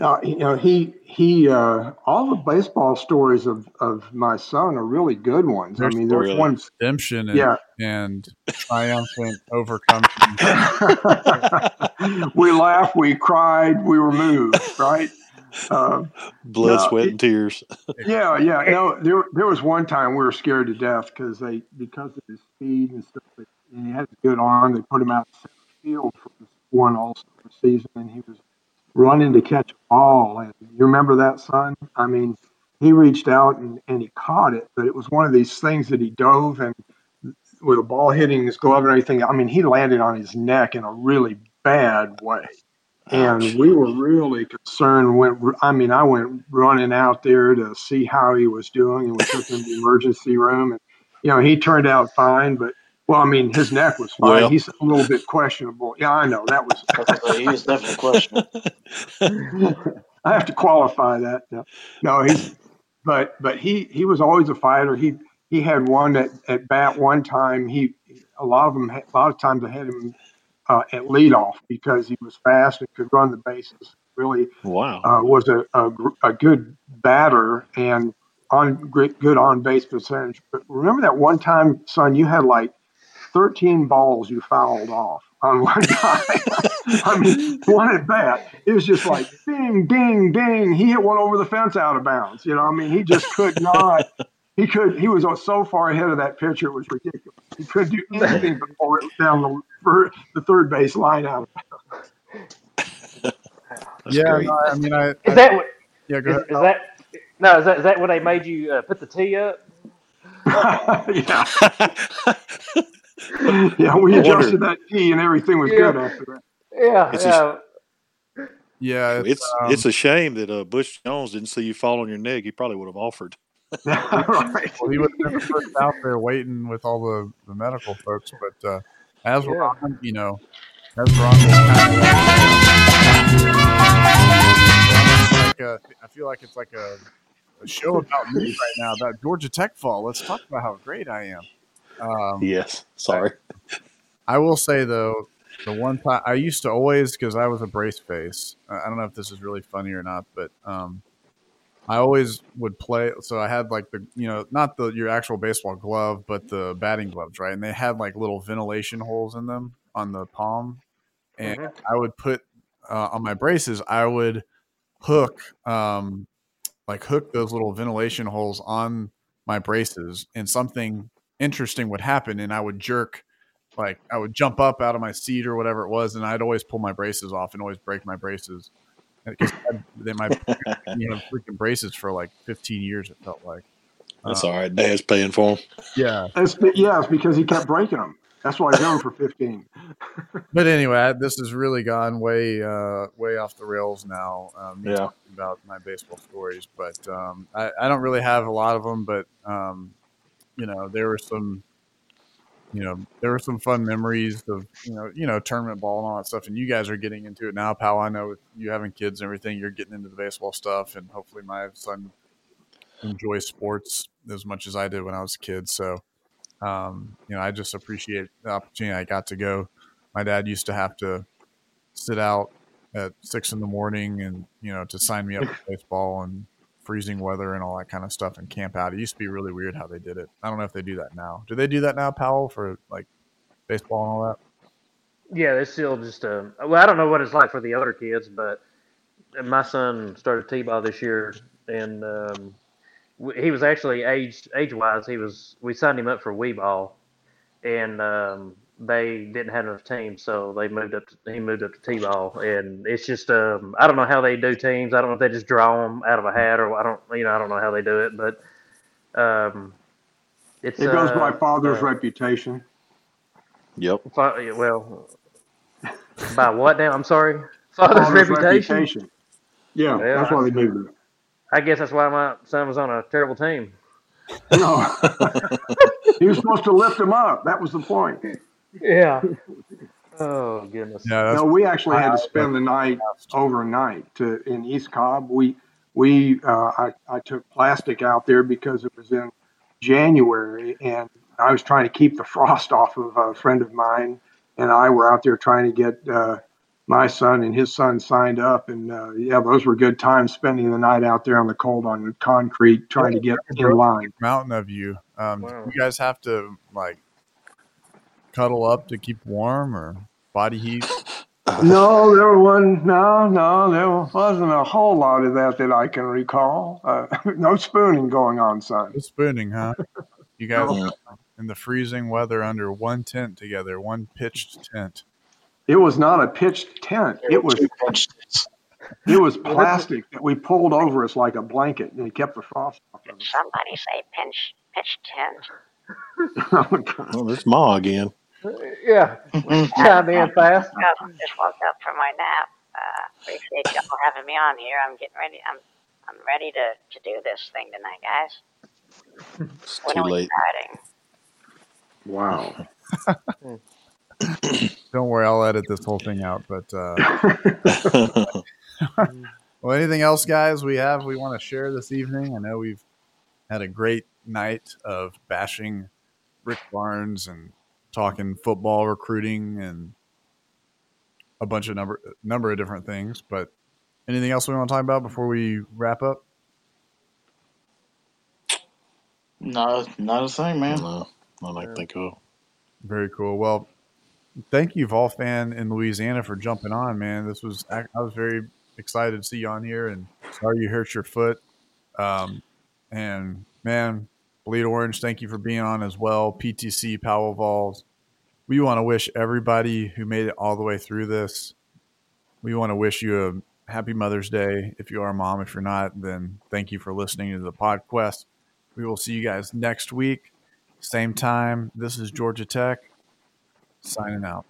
uh, you know, he he, uh, all the baseball stories of of my son are really good ones. I mean, there's really- ones, redemption and, yeah. and triumphant overcoming. we laughed, we cried, we were moved, right? Uh, Blood, No, sweat, it- and tears. yeah, yeah. No, there there was one time we were scared to death because they because of his speed and stuff, and he had a good arm. They put him out in center field for this one All Star season, and he was running to catch a ball. And you remember that, son? I mean, he reached out and, and he caught it, but it was one of these things that he dove and with a ball hitting his glove and everything. I mean, he landed on his neck in a really bad way. And we were really concerned. Went, I mean, I went running out there to see how he was doing, and we took him to the emergency room. And you know, he turned out fine, but well, I mean, his neck was fine. Well. He's a little bit questionable. Yeah, I know that was. So he is definitely questionable. I have to qualify that. No, no, he's, but but he he was always a fighter. He he had one at, at bat one time. He a lot of them a lot of times I had him uh, at leadoff because he was fast and could run the bases. Really Wow. uh, was a, a a good batter and on great good on base percentage. But remember that one time, son, you had like 13 balls you fouled off on one guy. I mean, one at bat. It was just like ding, ding, ding. He hit one over the fence out of bounds. You know, I mean, he just could not. He could. He was so far ahead of that pitcher. It was ridiculous. He couldn't do anything but pull it down the fir- the third base line out. That's yeah, no, I mean, I, Is I that what? yeah, go Is, ahead. is that no? Is that is that when they made you uh, put the tee up? yeah, yeah. We adjusted wonder- that key and everything was Yeah. good after that. Yeah, It's yeah. Yeah, it's, It's um, it's a shame that uh, Butch Jones didn't see you fall on your neck. He probably would have offered. right. well, he was never first out there waiting with all the, the medical folks. But uh, as we're Yeah. on, you know, as we're on this kind of like a, I feel like it's like a, a show about me right now about Georgia Tech Vol. Let's talk about how great I am. Um, Yes. Sorry. I will say though, the one time I used to always because I was a brace face. I don't know if this is really funny or not, but um, I always would play. So I had like the you know not the your actual baseball glove, but the batting gloves, right? And they had like little ventilation holes in them on the palm, and Mhm. I would put uh, on my braces. I would hook um, like hook those little ventilation holes on my braces, and something interesting would happen, and I would jerk like I would jump up out of my seat or whatever it was, and I'd always pull my braces off and always break my braces. Because they my you know freaking braces for like 15 years. It felt like. That's Uh, all right. Dad's paying for them. Yeah, It's, yeah, it's because he kept breaking them. That's why he's going for 15. but anyway, this has really gone way uh, way off the rails now. Um, Yeah. about my baseball stories, but um, I, I don't really have a lot of them. But um, you know, there were some, you know, there were some fun memories of you know, you know, tournament ball and all that stuff. And you guys are getting into it now, pal. I know with you having kids and everything, you're getting into the baseball stuff, and hopefully, my son enjoys sports as much as I did when I was a kid. So um, you know, I just appreciate the opportunity I got to go. My dad used to have to sit out at six in the morning and, you know, to sign me up for baseball and freezing weather and all that kind of stuff and camp out. It used to be really weird how they did it. I don't know if they do that now. Do they do that now, Powell, for like baseball and all that? Yeah, it's still just uh well, I don't know what it's like for the other kids, but my son started t-ball this year, and um, he was actually age age wise. He was we signed him up for wee ball, and um, they didn't have enough teams, so they moved up. To, he moved up to t-ball, and it's just um, I don't know how they do teams. I don't know if they just draw them out of a hat or I don't you know I don't know how they do it, but um, it's It goes uh, by father's uh, reputation. Yep. Fa- well, by what now? I'm sorry. Father's, reputation. Yeah, Well, that's why they moved it. I guess that's why my son was on a terrible team. No. he was supposed to lift him up. That was the point. Yeah. Oh goodness. Yeah, No, we actually had to spend the night overnight to in East Cobb. We we uh, I, I took plastic out there because it was in January and I was trying to keep the frost off of a friend of mine and I were out there trying to get uh, my son and his son signed up and uh, yeah those were good times spending the night out there on the cold on the concrete trying to get in line. mountain of you. Um, Wow. you guys have to like cuddle up to keep warm or body heat? No, there wasn't. No, no, there wasn't a whole lot of that that I can recall. Uh, no spooning going on, son. No spooning, huh? You guys No. in the freezing weather under one tent together, one pitched tent. It was not a pitched tent. It was Two it was plastic that we pulled over us like a blanket, and it kept the frost off of Did somebody say pinch pitch tent? us. Well, it's Ma again. Yeah. Chime in fast. Oh, just woke up from my nap. Uh, appreciate y'all having me on here. I'm getting ready. I'm I'm ready to, to do this thing tonight, guys. It's When too late. starting? wow. Don't worry, I'll edit this whole thing out. But uh, well, anything else, guys? We have we want to share this evening. I know we've had a great night of bashing Rick Barnes and talking football recruiting and a bunch of number number of different things. But anything else we want to talk about before we wrap up? No, not a thing, man. no, I don't think of. Very cool. Well, thank you, Vol fan in Louisiana, for jumping on, man. This was I I was very excited to see you on here, and sorry you hurt your foot. Um, and man, Bleed Orange, thank you for being on as well. PTC Powell Vols. We want to wish everybody who made it all the way through this. We want to wish you a happy Mother's Day. If you are a mom, if you're not, then thank you for listening to the PodQuest. We will see you guys next week, same time. This is Georgia Tech signing out.